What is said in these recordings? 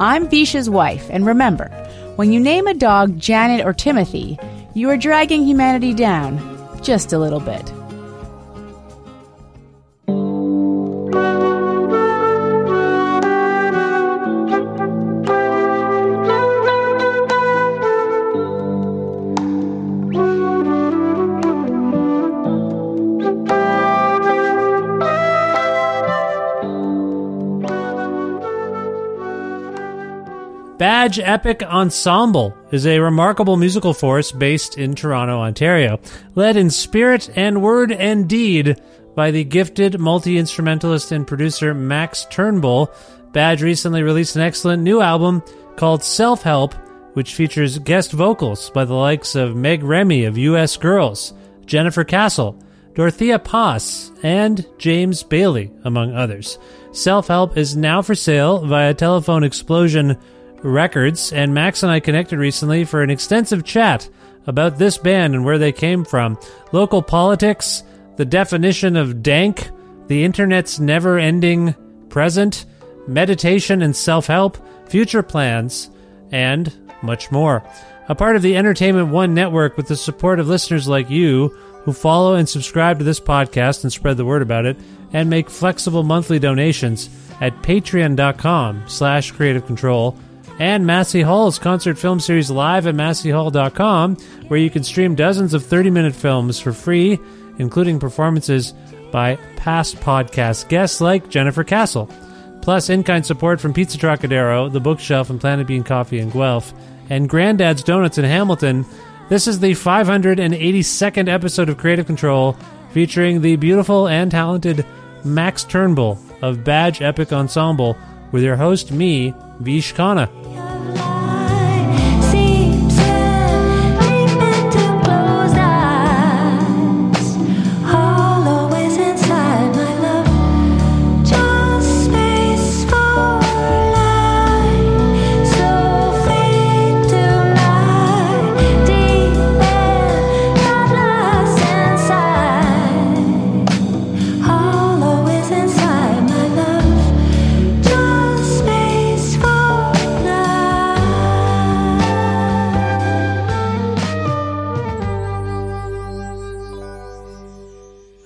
I'm Visha's wife, and remember, when you name a dog Janet or Timothy, you are dragging humanity down just a little bit. Badge Époque Ensemble is a remarkable musical force based in Toronto, Ontario, led in spirit and word and deed by the gifted multi instrumentalist and producer Max Turnbull. Badge recently released an excellent new album called Self Help, which features guest vocals by the likes of Meg Remy of US Girls, Jennifer Castle, Dorothea Paas, and James Baley, among others. Self Help is now for sale via Telephone Explosion Records, and Max and I connected recently for an extensive chat about this band and where they came from, local politics, the definition of dank, the internet's never ending present, meditation and self help, future plans, and much more. A part of the Entertainment One network with the support of listeners like you who follow and subscribe to this podcast and spread the word about it and make flexible monthly donations at patreon.com slash creative control and Massey Hall's concert film series live at masseyhall.com, where you can stream dozens of 30 minute films for free, including performances by past podcast guests like Jennifer Castle. Plus, in kind support from Pizza Trocadero, The Bookshelf, and Planet Bean Coffee in Guelph, and Granddad's Donuts in Hamilton. This is the 582nd episode of Kreative Kontrol, featuring the beautiful and talented Max Turnbull of Badge Époque Ensemble, with your host, me, Vish Khanna.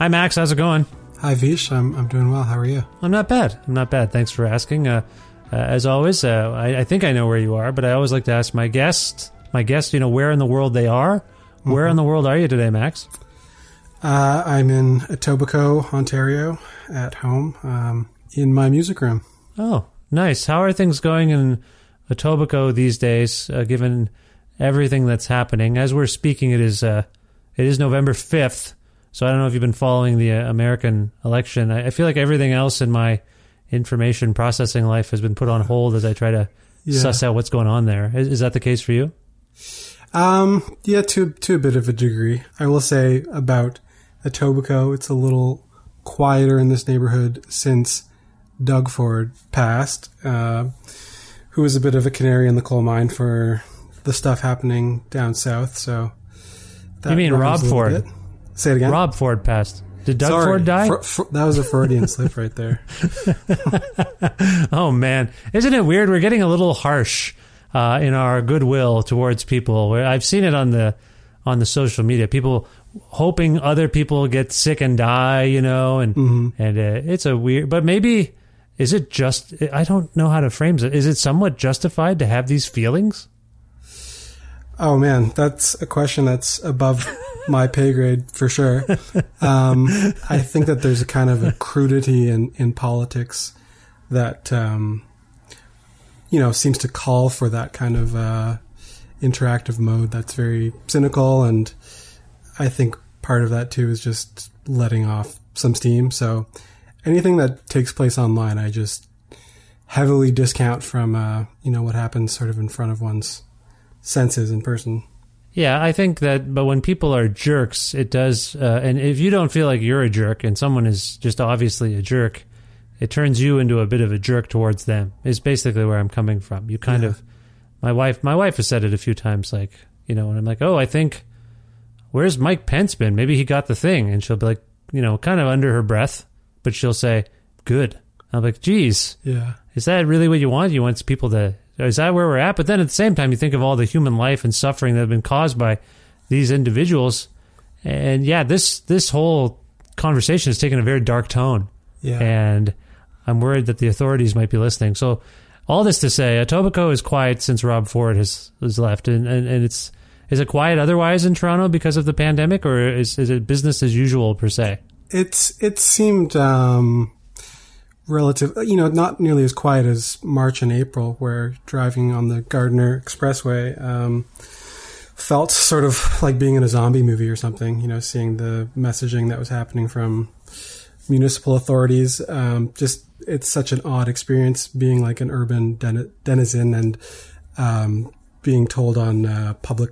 Hi, Max. How's it going? Hi, Vish. I'm, I'm doing well. How are you? I'm not bad. I'm not bad. Thanks for asking. Uh, uh, as always, uh, I, I think I know where you are, but I always like to ask my guests, my guests, you know, where in the world they are. Where Mm-hmm. in the world are you today, Max? Uh, I'm in Etobicoke, Ontario, at home, um, in my music room. Oh, nice. How are things going in Etobicoke these days, uh, given everything that's happening? As we're speaking, it is uh, it is November fifth. So I don't know if you've been following the uh, American election. I, I feel like everything else in my information processing life has been put on hold as I try to Yeah. suss out what's going on there. Is, is that the case for you? Um, yeah, to to a bit of a degree. I will say about Etobicoke, it's a little quieter in this neighborhood since Doug Ford passed, uh, who was a bit of a canary in the coal mine for the stuff happening down south. So that You mean Rob Ford? bit. Say it again. Rob Ford passed. Did Doug Sorry, Ford die? Fr- fr- that was a Freudian slip right there. oh man, isn't it weird? We're getting a little harsh uh, in our goodwill towards people. I've seen it on the on the social media. People hoping other people get sick and die, you know, and and uh, it's a weird. But maybe is it just? I don't know how to frame it. Is it somewhat justified to have these feelings? Oh man, that's a question that's above my pay grade for sure. Um, I think that there's a kind of a crudity in, in politics that, um, you know, seems to call for that kind of uh, interactive mode that's very cynical. And I think part of that too is just letting off some steam. So anything that takes place online, I just heavily discount from, uh, you know, what happens sort of in front of one's senses in person. Yeah, I think that, but when people are jerks, it does. Uh, and if you don't feel like you're a jerk and someone is just obviously a jerk, it turns you into a bit of a jerk towards them. Is basically where I'm coming from. You kind Yeah. of, my wife, my wife has said it a few times, like you know, and I'm like, oh, I think, where's Mike Pence been? Maybe he got the thing, and she'll be like, you know, kind of under her breath, but she'll say, good. I'm like, geez, Yeah. is that really what you want? You want people to? Is that where we're at? But then at the same time, you think of all the human life and suffering that have been caused by these individuals, and yeah, this this whole conversation has taken a very dark tone, Yeah. and I'm worried that the authorities might be listening. So, all this to say, Etobicoke is quiet since Rob Ford has has left, and and, and it's is it quiet otherwise in Toronto because of the pandemic, or is is it business as usual per se? It's it seemed um, relative, you know, not nearly as quiet as March and April, where driving on the Gardiner Expressway um, felt sort of like being in a zombie movie or something. You know, seeing the messaging that was happening from municipal authorities. Um, just it's such an odd experience being like an urban den- denizen and um, being told on uh, public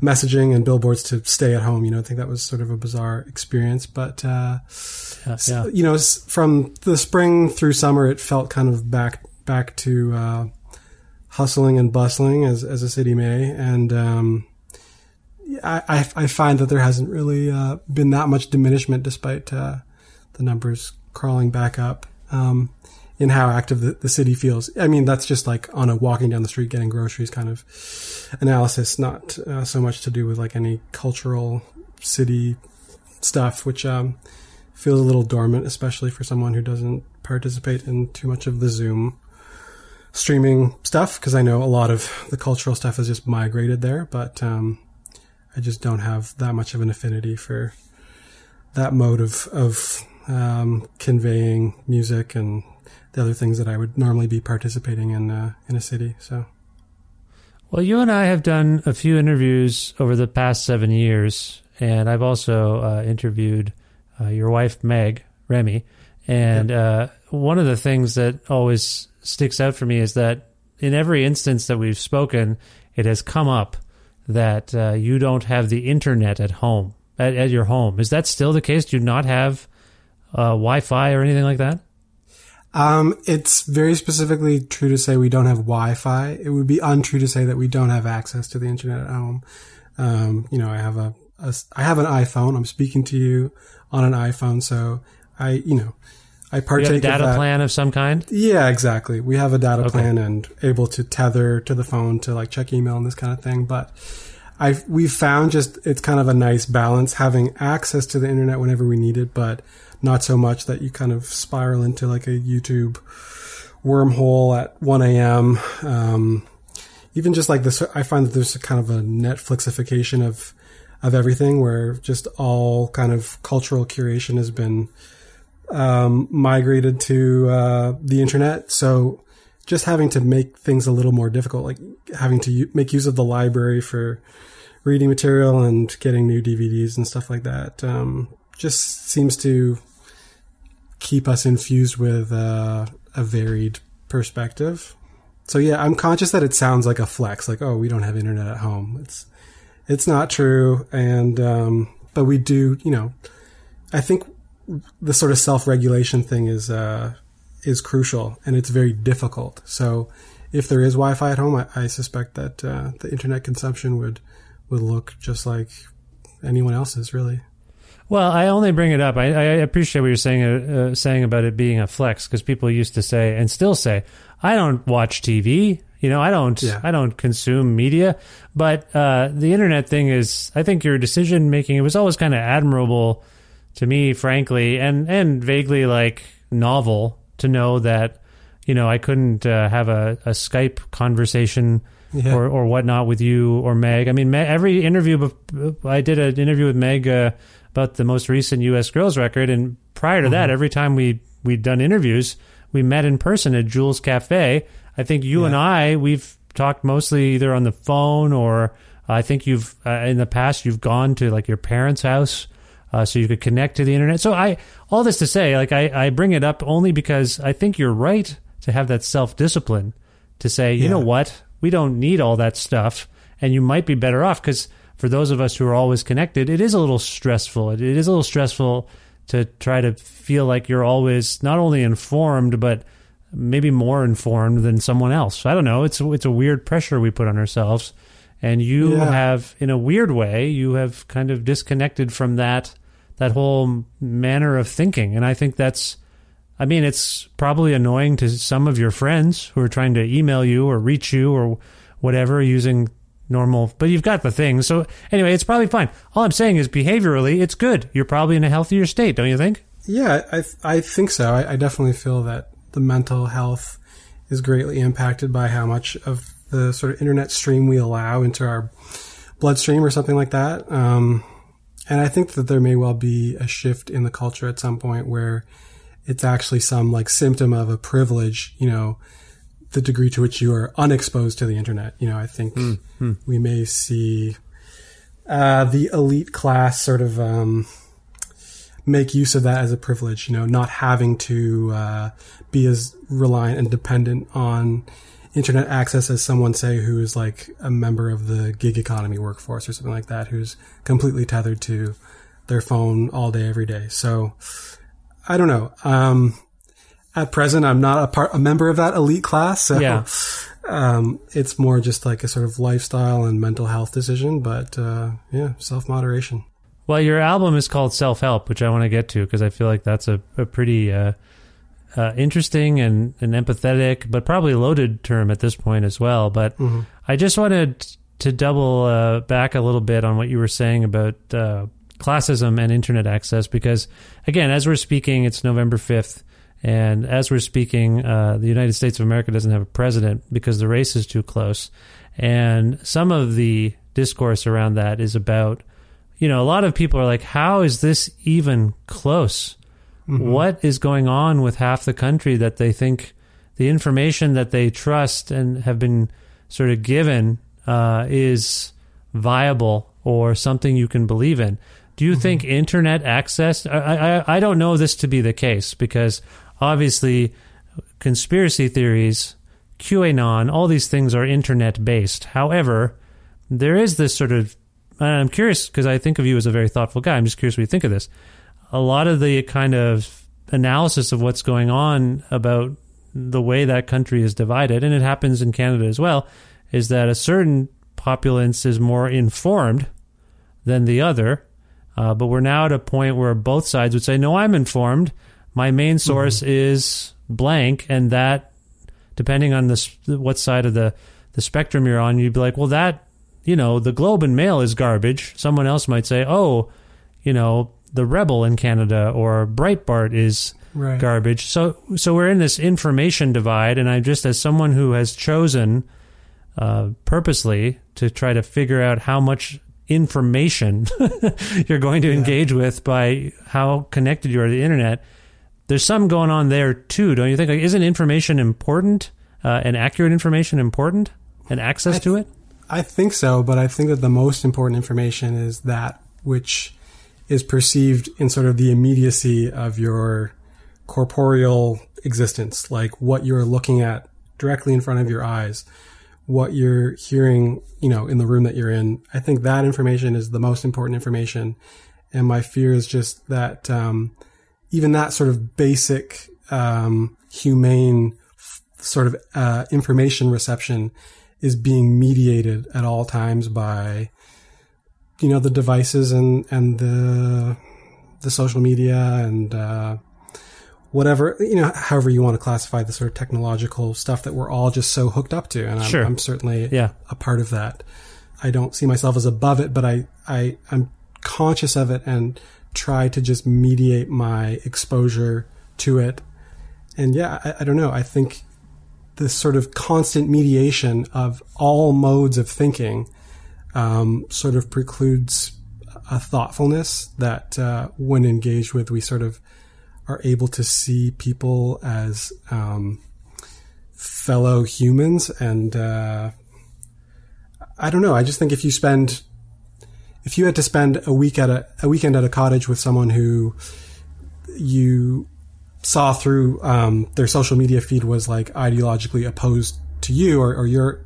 messaging and billboards to stay at home. You know, I think that was sort of a bizarre experience, but uh, Yeah, yeah. you know, from the spring through summer, it felt kind of back back to uh, hustling and bustling as as a city may, and um, I, I I find that there hasn't really uh, been that much diminishment despite uh, the numbers crawling back up. Um, in how active the, the city feels. I mean, that's just like on a walking down the street getting groceries kind of analysis, not uh, so much to do with like any cultural city stuff, which um, feels a little dormant, especially for someone who doesn't participate in too much of the Zoom streaming stuff. Because I know a lot of the cultural stuff has just migrated there, but um, I just don't have that much of an affinity for that mode of of um, conveying music and the other things that I would normally be participating in uh, in a city. So. Well, you and I have done a few interviews over the past seven years, and I've also uh, interviewed uh, your wife, Meg Remy. And uh, one of the things that always sticks out for me is that in every instance that we've spoken, it has come up that uh, you don't have the internet at home, at, at your home. Is that still the case? Do you not have uh, Wi Fi or anything like that? Um, it's very specifically true to say we don't have Wi-Fi. It would be untrue to say that we don't have access to the internet at home. Um, you know, I have a, a, I have an iPhone. I'm speaking to you on an iPhone, so I, you know, I You partake have a of data that. plan of some kind? Yeah, exactly. We have a data Okay. plan and able to tether to the phone to like check email and this kind of thing. But I we've found just it's kind of a nice balance having access to the internet whenever we need it, but not so much that you kind of spiral into like a YouTube wormhole at 1 a.m. Um, even just like this, I find that there's a kind of a Netflixification of of everything, where just all kind of cultural curation has been um, migrated to uh, the internet. So just having to make things a little more difficult, like having to u- make use of the library for reading material and getting new DVDs and stuff like that, um, just seems to keep us infused with uh, a varied perspective. So yeah, I'm conscious that it sounds like a flex, like oh, we don't have internet at home. It's it's not true, and um, but we do. You know, I think the sort of self regulation thing is uh, is crucial, and it's very difficult. So if there is Wi-Fi at home, I, I suspect that uh, the internet consumption would would look just like anyone else's, really. Well, I only bring it up. I, I appreciate what you're saying uh, saying about it being a flex because people used to say and still say, "I don't watch TV." You know, I don't. Yeah. I don't consume media. But uh, the internet thing is, I think your decision making. It was always kind of admirable to me, frankly, and and vaguely like novel to know that you know I couldn't uh, have a, a Skype conversation. Yeah. Or, or whatnot with you or Meg. I mean, Meg, every interview, I did an interview with Meg uh, about the most recent U.S. girls record, and prior to that, every time we we'd done interviews, we met in person at Jules Cafe. I think you and I we've talked mostly either on the phone or I think you've uh, in the past you've gone to like your parents' house uh, so you could connect to the internet. So I all this to say, like I, I bring it up only because I think you're right to have that self discipline to say, you Yeah. know what, we don't need all that stuff, and you might be better off because for those of us who are always connected, it is a little stressful. It, it is a little stressful to try to feel like you're always not only informed but maybe more informed than someone else. I don't know. It's it's a weird pressure we put on ourselves, and you Yeah. have, in a weird way, you have kind of disconnected from that that whole manner of thinking, and I think that's. I mean, it's probably annoying to some of your friends who are trying to email you or reach you or whatever using normal, but you've got the thing. So anyway, it's probably fine. All I'm saying is behaviorally, it's good. You're probably in a healthier state, don't you think? Yeah, I I think so. I, I definitely feel that the mental health is greatly impacted by how much of the sort of internet stream we allow into our bloodstream or something like that. Um, and I think that there may well be a shift in the culture at some point where it's actually some like symptom of a privilege, you know, the degree to which you are unexposed to the internet. You know, I think we may see uh, the elite class sort of um, make use of that as a privilege. You know, not having to uh, be as reliant and dependent on internet access as someone say who is like a member of the gig economy workforce or something like that, who's completely tethered to their phone all day every day. So I don't know. Um, at present, I'm not a part, a member of that elite class. So, Yeah. um, it's more just like a sort of lifestyle and mental health decision, but, uh, yeah, self moderation. Well, your album is called Self Help, which I want to get to because I feel like that's a, a pretty uh, uh, interesting and, and empathetic, but probably loaded term at this point as well. But I just wanted to double uh, back a little bit on what you were saying about uh, classism and internet access because, again, as we're speaking, it's November 5th. And as we're speaking, uh, the United States of America doesn't have a president because the race is too close. And some of the discourse around that is about you know, a lot of people are like, how is this even close? What is going on with half the country that they think the information that they trust and have been sort of given uh, is viable or something you can believe in? Do you think internet access? I, I, I don't know this to be the case because obviously conspiracy theories, QAnon, all these things are internet based. However, there is this sort of and I'm curious because I think of you as a very thoughtful guy. I'm just curious what you think of this. A lot of the kind of analysis of what's going on about the way that country is divided, and it happens in Canada as well, is that a certain populace is more informed than the other. Uh, but we're now at a point where both sides would say, "No, I'm informed. My main source is blank," and that, depending on this, what side of the the spectrum you're on, you'd be like, "Well, that you know, the Globe and Mail is garbage. Someone else might say, oh, you know, the Rebel in Canada or Breitbart is Right. garbage. So so we're in this information divide, and I just as someone who has chosen uh, purposely to try to figure out how much information you're going to engage with by how connected you are to the internet. There's some going on there too, don't you think? Like, isn't information important uh, and accurate information important and access to it? I think so, but I think that the most important information is that which is perceived in sort of the immediacy of your corporeal existence, like what you're looking at directly in front of your eyes, what you're hearing, you know, in the room that you're in. I think that information is the most important information. And my fear is just that, um, even that sort of basic, um, humane f- sort of, uh, information reception is being mediated at all times by, you know, the devices and, and the, the social media and, uh, whatever, you know, however you want to classify the sort of technological stuff that we're all just so hooked up to. And I'm, Sure. I'm certainly Yeah. a part of that. I don't see myself as above it, but I, I, I'm conscious of it and try to just mediate my exposure to it. And yeah, I, I don't know. I think this sort of constant mediation of all modes of thinking um, sort of precludes a thoughtfulness that uh, when engaged with, we sort of are able to see people as um, fellow humans. And uh, I don't know. I just think if you spend, if you had to spend a week at a, a weekend at a cottage with someone who you saw through um, their social media feed was like ideologically opposed to you or, or your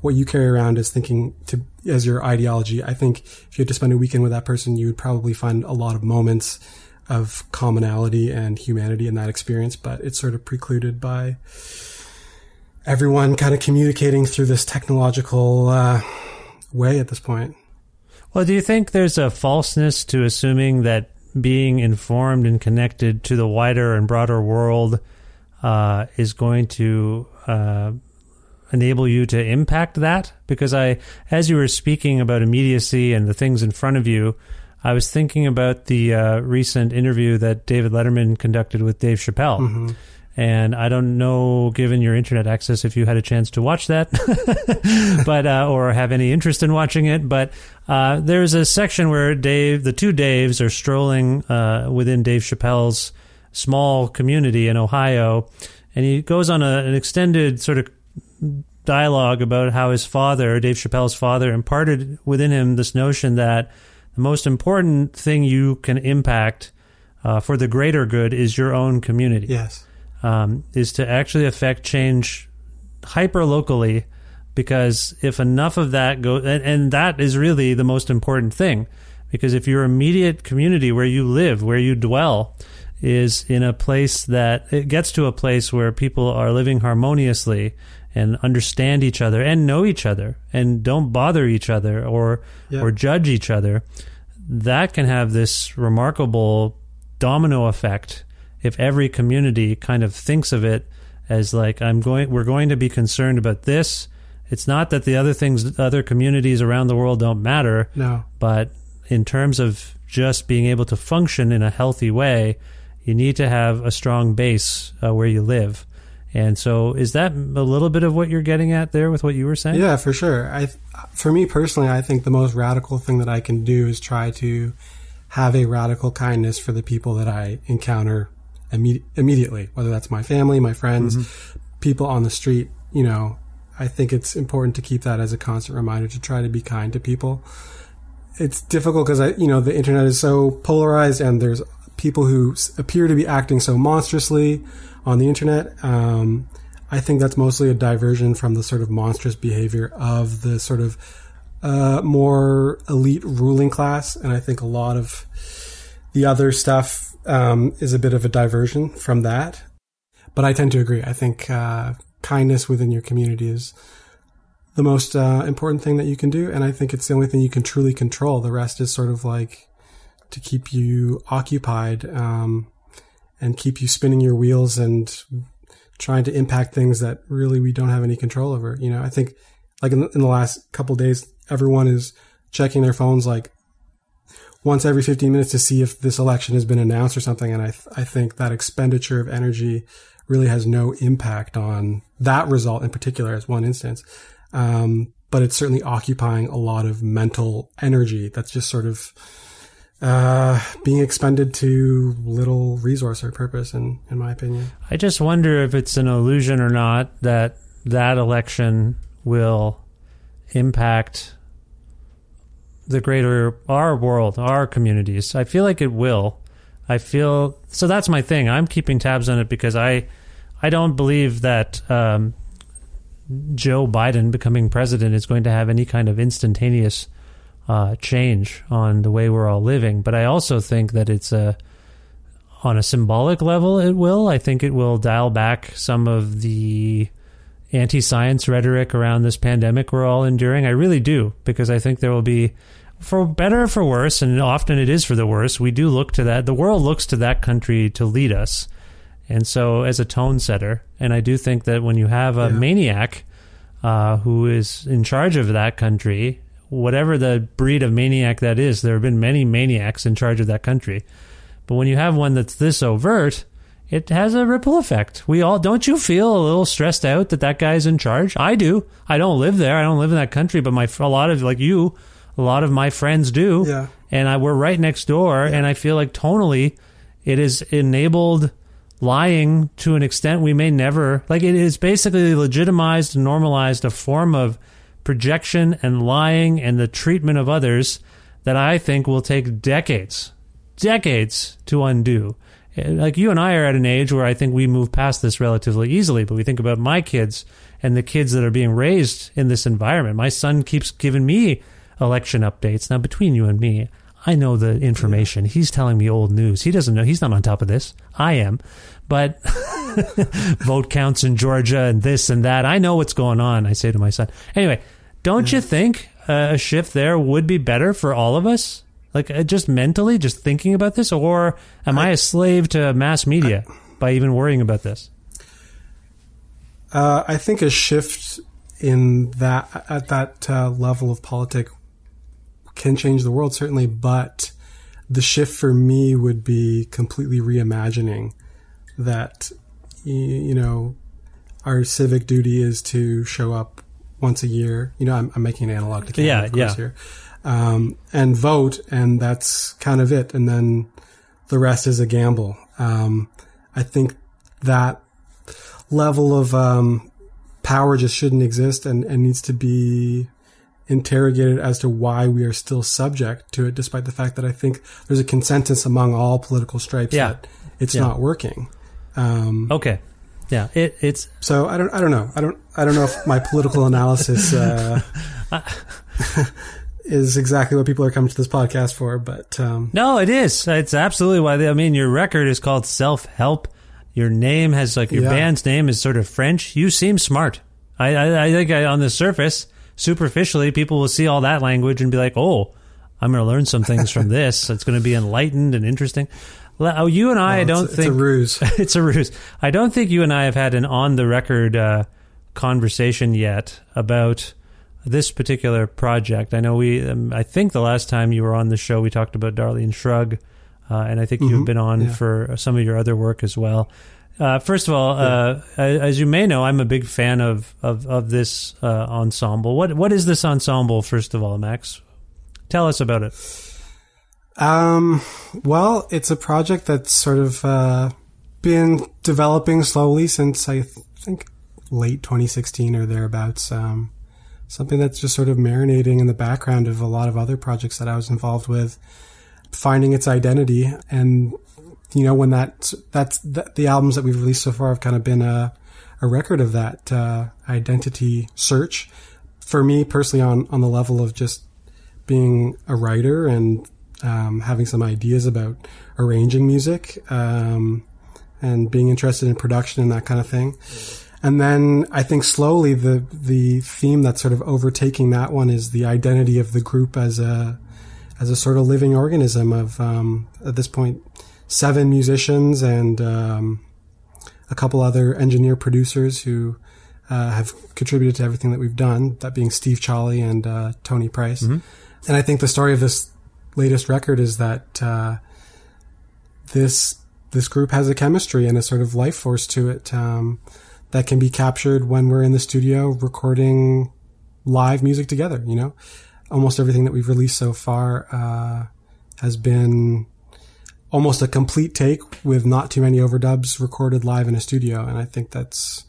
what you carry around is thinking to as your ideology. I think if you had to spend a weekend with that person, you would probably find a lot of moments of commonality and humanity in that experience. But it's sort of precluded by everyone kind of communicating through this technological uh, way at this point. Well, do you think there's a falseness to assuming that being informed and connected to the wider and broader world uh, is going to uh, enable you to impact that? Because I, as you were speaking about immediacy and the things in front of you, I was thinking about the uh, recent interview that David Letterman conducted with Dave Chappelle. And I don't know, given your internet access, if you had a chance to watch that, but uh, or have any interest in watching it. But uh, there's a section where Dave, the two Daves, are strolling uh, within Dave Chappelle's small community in Ohio, and he goes on a, an extended sort of dialogue about how his father, Dave Chappelle's father, imparted within him this notion that the most important thing you can impact uh, for the greater good is your own community Yes. um, is to actually affect change hyper locally because if enough of that goes, and, and that is really the most important thing because if your immediate community where you live where you dwell is in a place that it gets to a place where people are living harmoniously and understand each other and know each other and don't bother each other or Yeah. or judge each other that can have this remarkable domino effect if every community kind of thinks of it as like I'm going we're going to be concerned about this it's not that the other things other communities around the world don't matter No. but in terms of just being able to function in a healthy way you need to have a strong base uh, where you live and so is that a little bit of what you're getting at there with what you were saying Yeah, for sure. I, for me personally, I think the most radical thing that I can do is try to have a radical kindness for the people that I encounter imme- immediately, whether that's my family, my friends, mm-hmm. people on the street. You know, I think it's important to keep that as a constant reminder to try to be kind to people. It's difficult because I, you know, the internet is so polarized and there's people who appear to be acting so monstrously on the internet. Um, I think that's mostly a diversion from the sort of monstrous behavior of the sort of uh, more elite ruling class, and I think a lot of the other stuff um, is a bit of a diversion from that. But I tend to agree. I think uh, kindness within your community is the most uh, important thing that you can do, and I think it's the only thing you can truly control. The rest is sort of like to keep you occupied um, and keep you spinning your wheels and trying to impact things that really we don't have any control over. You know, I think like in, in the last couple days, everyone is checking their phones like once every 15 minutes to see if this election has been announced or something. And I, th- I think that expenditure of energy really has no impact on that result in particular as one instance. Um, but it's certainly occupying a lot of mental energy that's just sort of uh, being expended to little resource or purpose, in, in my opinion. I just wonder if it's an illusion or not that that election will impact the greater our world, our communities. I feel like it will. I feel so. That's my thing. I'm keeping tabs on it because I, I don't believe that um, Joe Biden becoming president is going to have any kind of instantaneous uh, change on the way we're all living. But I also think that it's a on a symbolic level, it will. I think it will dial back some of the anti-science rhetoric around this pandemic we're all enduring. I really do because I think there will be for better or for worse, and often it is for the worse. We do look to that. The world looks to that country to lead us. And so, as a tone setter, and I do think that when you have a yeah. maniac uh, who is in charge of that country, whatever the breed of maniac that is, there have been many maniacs in charge of that country. But when you have one that's this overt, it has a ripple effect. We all don't you feel a little stressed out that that guy's in charge? I do. I don't live there. I don't live in that country, but my a lot of like you, a lot of my friends do. Yeah. And I, we're right next door, yeah. and I feel like tonally, it is enabled lying to an extent we may never like it is basically legitimized normalized a form of projection and lying and the treatment of others that I think will take decades decades to undo like you and I are at an age where I think we move past this relatively easily but we think about my kids and the kids that are being raised in this environment my son keeps giving me election updates now between you and me I know the information. He's telling me old news. He doesn't know. He's not on top of this. I am. But vote counts in Georgia and this and that. I know what's going on. I say to my son. Anyway, don't you think a shift there would be better for all of us? Like uh, just mentally, just thinking about this, or am I, I a slave to mass media I, by even worrying about this? Uh, I think a shift in that at that uh, level of politic can change the world certainly, but the shift for me would be completely reimagining that you know our civic duty is to show up once a year. You know, I'm, I'm making an analog to Canada, yeah, yeah. here, um, and vote, and that's kind of it. And then the rest is a gamble. Um, I think that level of um, power just shouldn't exist and, and needs to be interrogated as to why we are still subject to it, despite the fact that I think there's a consensus among all political stripes yeah. that it's yeah. not working. Um, okay. Yeah, it, it's so I don't I don't know I don't I don't know if my political analysis uh, is exactly what people are coming to this podcast for, but um, no, it is. It's absolutely why. They, I mean, your record is called Self Help. Your name has like your yeah. band's name is sort of French. You seem smart. I I, I think I, on the surface superficially, people will see all that language and be like, "Oh, I'm going to learn some things from this. It's going to be enlightened and interesting." Oh, you and I, I don't it's, think it's a ruse. it's a ruse. I don't think you and I have had an on the record uh, conversation yet about this particular project. I know we. Um, I think the last time you were on the show, we talked about Darlene Shrugg, uh, and I think mm-hmm. you've been on yeah. for some of your other work as well. Uh, first of all, uh, as you may know, I'm a big fan of of, of this uh, ensemble. What what is this ensemble? First of all, Max, tell us about it. Um, well, it's a project that's sort of uh, been developing slowly since I think late 2016 or thereabouts. Um, something that's just sort of marinating in the background of a lot of other projects that I was involved with, finding its identity and you know, when that that's the, the, albums that we've released so far have kind of been a, a record of that uh, identity search. For me personally, on on the level of just being a writer and um, having some ideas about arranging music um, and being interested in production and that kind of thing. And then I think slowly the the theme that's sort of overtaking that one is the identity of the group as a as a sort of living organism of um, at this point seven musicians and um, a couple other engineer producers who uh, have contributed to everything that we've done. That being Steve Chahley and uh, Tony Price. And I think the story of this latest record is that uh, this this group has a chemistry and a sort of life force to it um, that can be captured when we're in the studio recording live music together. You know, almost everything that we've released so far uh, has been almost a complete take with not too many overdubs recorded live in a studio, and I think that's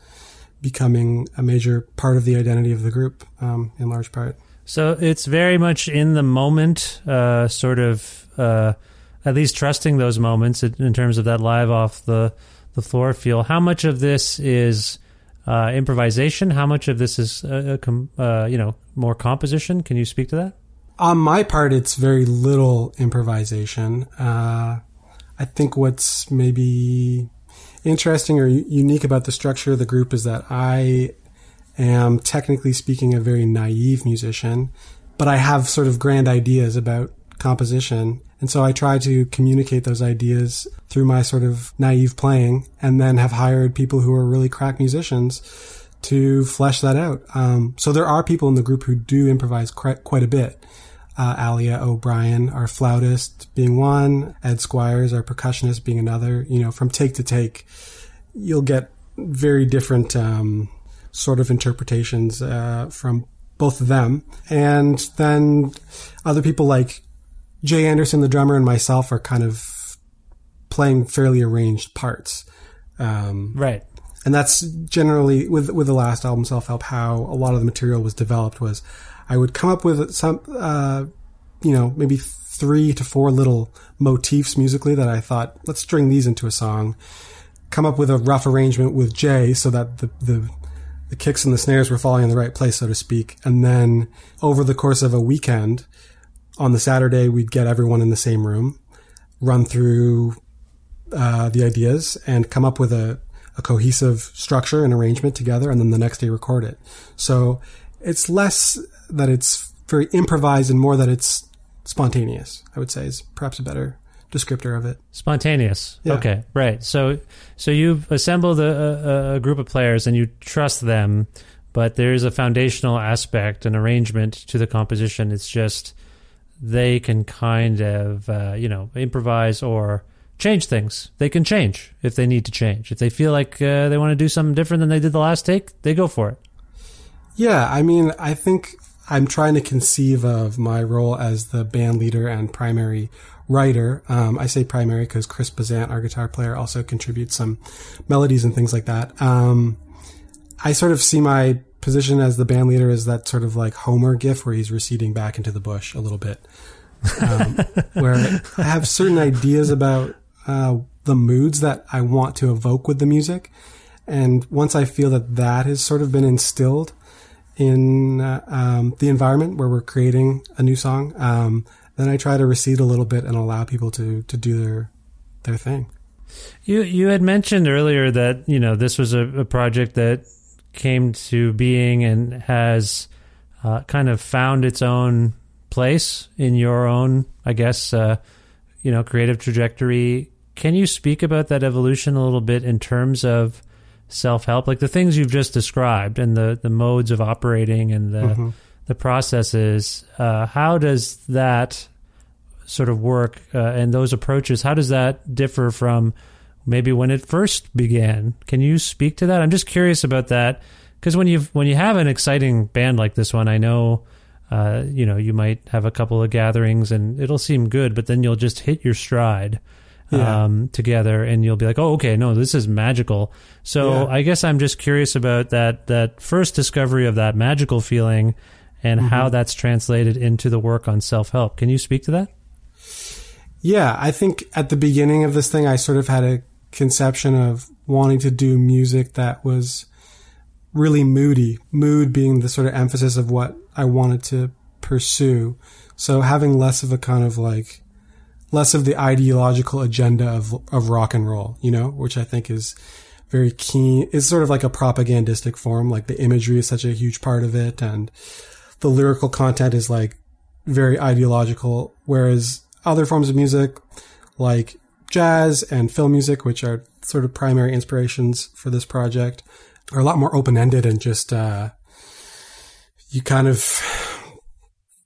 becoming a major part of the identity of the group um, in large part. So it's very much in the moment, uh, sort of, uh, at least trusting those moments in, terms of that live off the the floor feel. How much of this is uh, improvisation? How much of this is, uh, com- uh, you know, more composition? Can you speak to that? On my part, it's very little improvisation. Uh, I think what's maybe interesting or unique about the structure of the group is that I am technically speaking a very naive musician, but I have sort of grand ideas about composition. And so I try to communicate those ideas through my sort of naive playing and then have hired people who are really crack musicians to flesh that out. Um, so there are people in the group who do improvise quite a bit. Uh, Alia O'Brien, our flautist, being one, Ed Squires, our percussionist, being another. You know, from take to take, you'll get very different um, sort of interpretations uh, from both of them. And then other people like Jay Anderson, the drummer, and myself are kind of playing fairly arranged parts. Um, Right. and that's generally with with the last album self help how a lot of the material was developed was i would come up with some uh you know maybe three to four little motifs musically that i thought let's string these into a song come up with a rough arrangement with jay so that the the the kicks and the snares were falling in the right place so to speak and then over the course of a weekend on the saturday we'd get everyone in the same room run through uh, the ideas and come up with a, a cohesive structure and arrangement together, and then the next day record it. So it's less that it's very improvised and more that it's spontaneous. I would say is perhaps a better descriptor of it. Spontaneous. Yeah. Okay, right. So, so you've assembled a, a, a group of players and you trust them, but there's a foundational aspect, an arrangement to the composition. It's just they can kind of, uh, you know, improvise or change things. They can change if they need to change. If they feel like uh, they want to do something different than they did the last take, they go for it. Yeah, I mean, I think I'm trying to conceive of my role as the band leader and primary writer. Um, I say primary because Chris Bezant, our guitar player, also contributes some melodies and things like that. Um, I sort of see my position as the band leader as that sort of like Homer gif where he's receding back into the bush a little bit. Um, where I have certain ideas about uh, the moods that I want to evoke with the music. And once I feel that that has sort of been instilled in uh, um, the environment where we're creating a new song, um, then I try to recede a little bit and allow people to, to do their their thing. You you had mentioned earlier that you know this was a, a project that came to being and has uh, kind of found its own place in your own, I guess, uh, you know, creative trajectory. Can you speak about that evolution a little bit in terms of self help, like the things you've just described and the the modes of operating and the Mhm. The processes? Uh, how does that sort of work uh, and those approaches? How does that differ from maybe when it first began? Can you speak to that? I'm just curious about that because when you when you have an exciting band like this one, I know. Uh, you know, you might have a couple of gatherings and it'll seem good, but then you'll just hit your stride Yeah. um, together, and you'll be like, "Oh, okay, no, this is magical." So Yeah. I guess I'm just curious about that that first discovery of that magical feeling, and how mm-hmm. that's translated into the work on self help. Can you speak to that? Yeah, I think at the beginning of this thing, I sort of had a conception of wanting to do music that was really moody, mood being the sort of emphasis of what I wanted to pursue. So having less of a kind of like, less of the ideological agenda of, of rock and roll, you know, which I think is very keen. It's sort of like a propagandistic form. Like the imagery is such a huge part of it and the lyrical content is like very ideological. Whereas other forms of music like jazz and film music, which are sort of primary inspirations for this project, are a lot more open ended and just uh, you kind of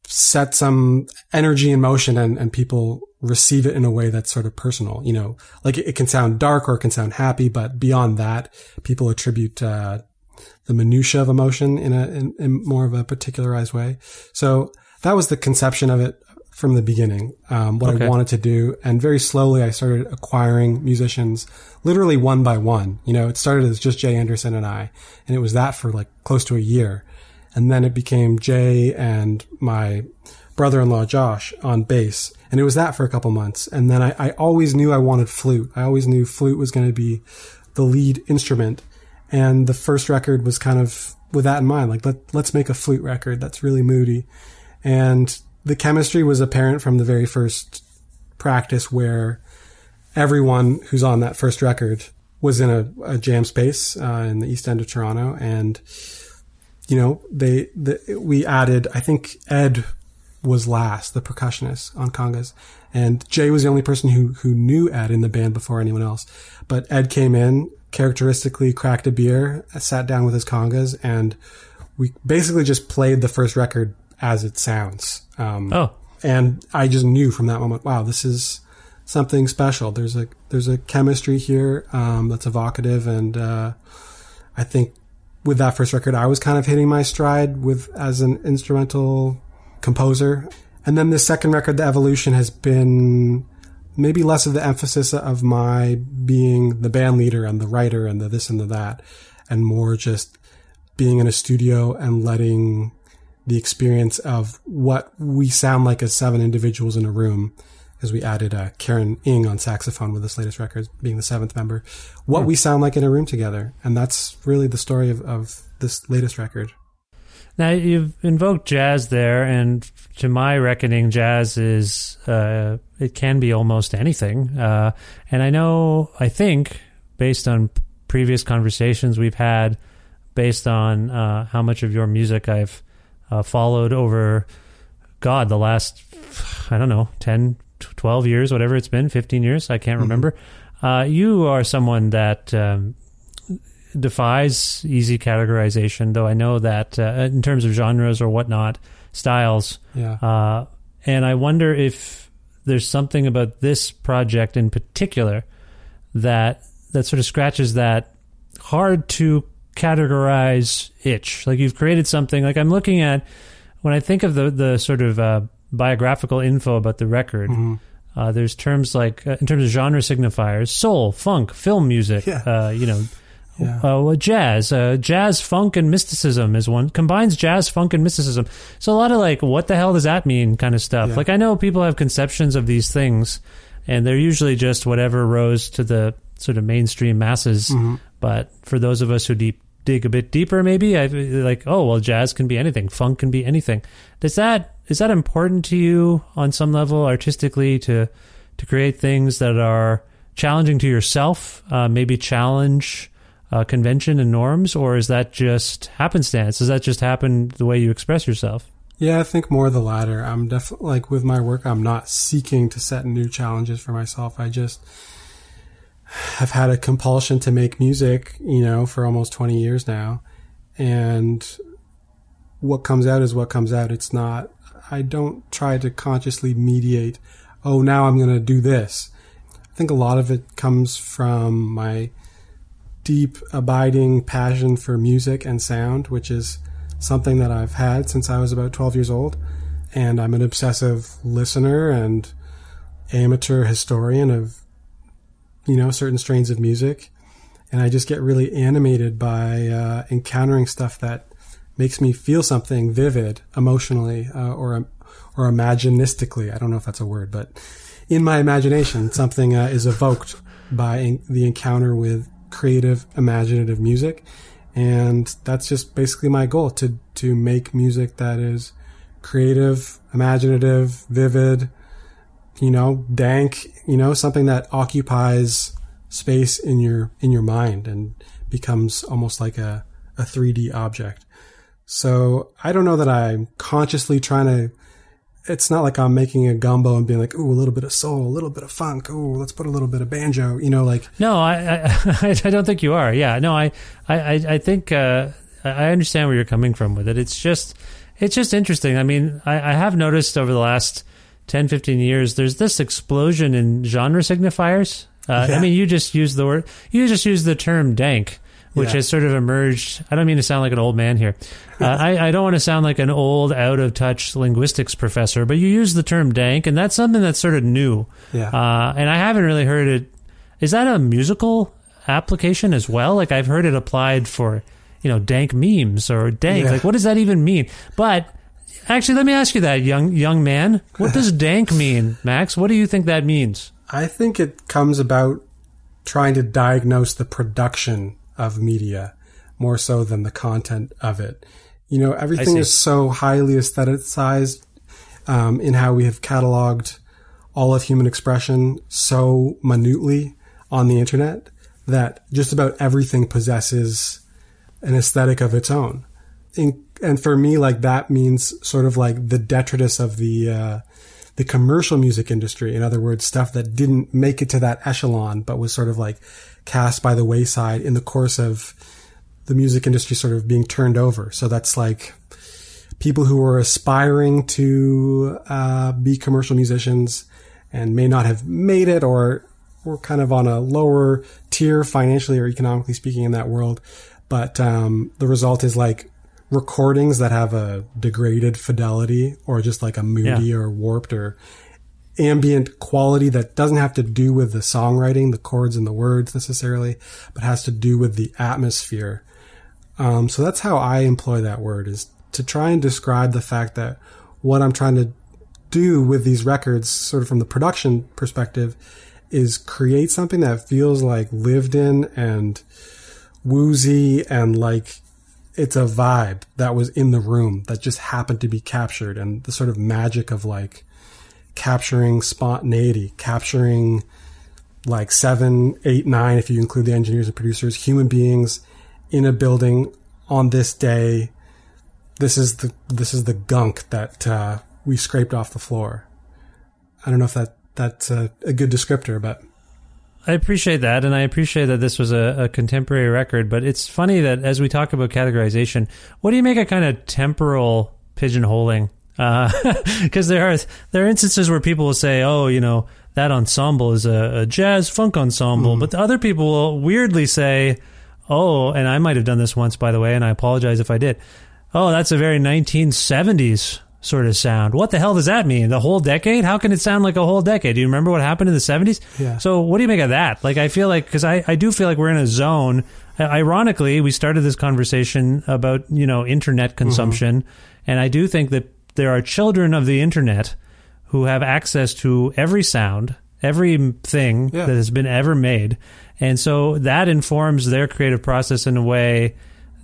set some energy in motion and, and people receive it in a way that's sort of personal. You know, like it, it can sound dark or it can sound happy, but beyond that, people attribute uh, the minutia of emotion in a in, in, more of a particularized way. So that was the conception of it from the beginning. Um, what okay. I wanted to do, and very slowly I started acquiring musicians, literally one by one. You know, it started as just Jay Anderson and I, and it was that for like close to a year, and then it became Jay and my brother-in-law Josh on bass, and it was that for a couple months. And then I, I always knew I wanted flute. I always knew flute was going to be the lead instrument. And the first record was kind of with that in mind, like let, let's make a flute record that's really moody. And the chemistry was apparent from the very first practice where everyone who's on that first record was in a, a jam space uh, in the east end of Toronto, and you know they the, we added. I think Ed was last, the percussionist on congas, and Jay was the only person who who knew Ed in the band before anyone else. But Ed came in characteristically, cracked a beer, sat down with his congas, and we basically just played the first record as it sounds. Um, oh, and I just knew from that moment, wow, this is something special. There's a there's a chemistry here um, that's evocative, and uh, I think with that first record, I was kind of hitting my stride with as an instrumental composer. And then the second record, the evolution, has been maybe less of the emphasis of my being the band leader and the writer and the this and the that, and more just being in a studio and letting the experience of what we sound like as seven individuals in a room, as we added uh, Karen Ng on saxophone with this latest record, being the seventh member, what hmm. we sound like in a room together. And that's really the story of, of this latest record. Now you've invoked jazz there, and to my reckoning, jazz is uh, it can be almost anything. Uh, and I know, I think, based on previous conversations we've had, based on uh, how much of your music I've uh, followed over, God, the last, I don't know, 10, 12 years, whatever it's been, 15 years, I can't mm-hmm. remember. Uh, you are someone that um, defies easy categorization, though I know that uh, in terms of genres or whatnot, styles. Yeah. Uh, and I wonder if there's something about this project in particular that that sort of scratches that hard to categorize itch. Like you've created something. Like I'm looking at when I think of the the sort of uh, biographical info about the record. Mm-hmm. Uh, there's terms like uh, in terms of genre signifiers, soul, funk, film music. Yeah. Uh, you know, yeah. Uh, jazz, uh, jazz, funk, and mysticism is one combines jazz, funk, and mysticism. So a lot of like, what the hell does that mean, kind of stuff. Yeah. Like I know people have conceptions of these things, and they're usually just whatever rose to the sort of mainstream masses. Mm-hmm. But for those of us who deep dig a bit deeper, maybe I like, oh well, jazz can be anything, funk can be anything. Does that is that important to you on some level artistically to to create things that are challenging to yourself, uh, maybe challenge uh, convention and norms, or is that just happenstance? Does that just happen the way you express yourself? Yeah, I think more the latter. I'm definitely like with my work, I'm not seeking to set new challenges for myself. I just have had a compulsion to make music, you know, for almost 20 years now. And what comes out is what comes out. It's not, I don't try to consciously mediate, oh, now I'm going to do this. I think a lot of it comes from my deep, abiding passion for music and sound, which is something that I've had since I was about 12 years old. And I'm an obsessive listener and amateur historian of you know, certain strains of music. And I just get really animated by uh, encountering stuff that makes me feel something vivid emotionally uh, or or imaginistically. I don't know if that's a word, but in my imagination, something uh, is evoked by the encounter with creative, imaginative music, and that's just basically my goal to to make music that is creative, imaginative, vivid, you know, dank, you know, something that occupies space in your in your mind and becomes almost like a, a 3D object. So I don't know that I'm consciously trying to it's not like I'm making a gumbo and being like, ooh, a little bit of soul, a little bit of funk, ooh, let's put a little bit of banjo, you know, like. No, I I, I don't think you are. Yeah, no, I I I think uh, I understand where you're coming from with it. It's just it's just interesting. I mean, I, I have noticed over the last 10, 15 years, there's this explosion in genre signifiers. Uh, Yeah. I mean, you just use the word, you just use the term dank, which Yeah. has sort of emerged. I don't mean to sound like an old man here. Uh, I, I don't want to sound like an old, out of touch linguistics professor, but you use the term dank, and that's something that's sort of new. Yeah. Uh, and I haven't really heard it. Is that a musical application as well? Like I've heard it applied for, you know, dank memes or dank. Yeah. Like what does that even mean? But actually, let me ask you that, young young man. What does dank mean, Max? What do you think that means? I think it comes about trying to diagnose the production of media more so than the content of it. You know, everything is so highly aestheticized um, in how we have cataloged all of human expression so minutely on the internet that just about everything possesses an aesthetic of its own. In, and for me, like that means sort of like the detritus of the uh, the commercial music industry. In other words, stuff that didn't make it to that echelon, but was sort of like cast by the wayside in the course of the music industry sort of being turned over. So that's like people who were aspiring to uh, be commercial musicians and may not have made it or were kind of on a lower tier financially or economically speaking in that world. But um, the result is like recordings that have a degraded fidelity or just like a moody Yeah. or warped or ambient quality that doesn't have to do with the songwriting, the chords and the words necessarily, but has to do with the atmosphere. Um, so that's how I employ that word is to try and describe the fact that what I'm trying to do with these records, sort of from the production perspective, is create something that feels like lived in and woozy and like it's a vibe that was in the room that just happened to be captured and the sort of magic of like capturing spontaneity, capturing like seven, eight, nine, if you include the engineers and producers, human beings in a building on this day. This is the this is the gunk that uh, we scraped off the floor. I don't know if that that's a, a good descriptor, but I appreciate that, and I appreciate that this was a, a contemporary record. But it's funny that as we talk about categorization, what do you make a kind of temporal pigeonholing? Uh, because there are there are instances where people will say, "Oh, you know, that ensemble is a, a jazz funk ensemble," hmm. but the other people will weirdly say, "Oh," and I might have done this once, by the way, and I apologize if I did. Oh, that's a very 1970s sort of sound. What the hell does that mean? The whole decade? How can it sound like a whole decade? Do you remember what happened in the 70s? Yeah. So what do you make of that? Like, I feel like, because I, I do feel like we're in a zone. Ironically, we started this conversation about, you know, internet mm-hmm. consumption. And I do think that there are children of the internet who have access to every sound, every thing Yeah. that has been ever made. And so that informs their creative process in a way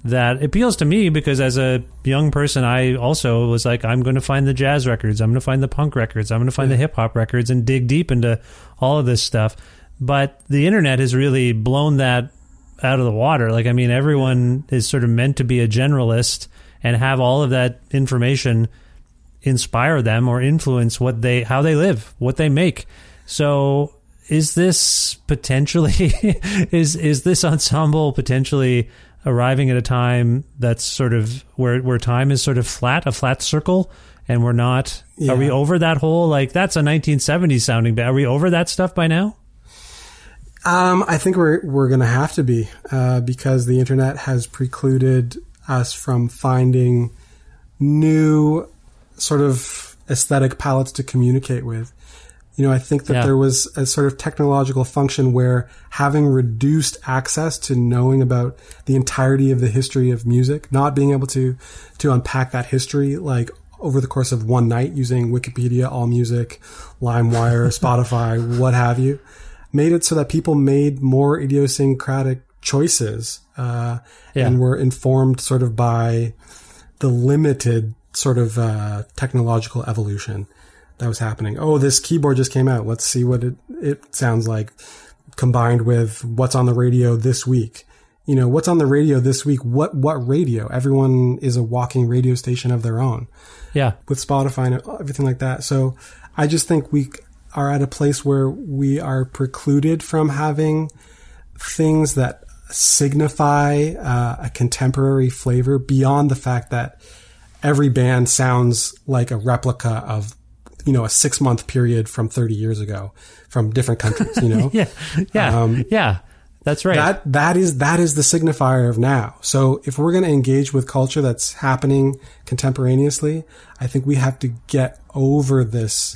that appeals to me because as a young person, I also was like, I'm going to find the jazz records, I'm going to find the punk records, I'm going to find the hip hop records and dig deep into all of this stuff. But the internet has really blown that out of the water. Like, I mean, everyone is sort of meant to be a generalist and have all of that information inspire them or influence what they how they live, what they make. So is this potentially is is this ensemble potentially arriving at a time that's sort of where where time is sort of flat, a flat circle, and we're not are we over that whole like that's a 1970s sounding band. Are we over that stuff by now? Um, I think we're we're gonna have to be uh, because the internet has precluded us from finding new sort of aesthetic palettes to communicate with. You know, I think that Yeah. there was a sort of technological function where having reduced access to knowing about the entirety of the history of music, not being able to to unpack that history like over the course of one night using Wikipedia, AllMusic, LimeWire, Spotify, what have you, made it so that people made more idiosyncratic choices uh, Yeah. and were informed sort of by the limited sort of uh, technological evolution that was happening. Oh, this keyboard just came out. Let's see what it, it sounds like combined with what's on the radio this week. you know, what's on the radio this week? What, what radio? Everyone is a walking radio station of their own. Yeah. With Spotify and everything like that. So I just think we are at a place where we are precluded from having things that signify uh, a contemporary flavor beyond the fact that every band sounds like a replica of you know a six month period from 30 years ago from different countries you know? Yeah. Yeah. Um, yeah. That's right. that that is that is the signifier of now. So if we're going to engage with culture that's happening contemporaneously i think we have to get over this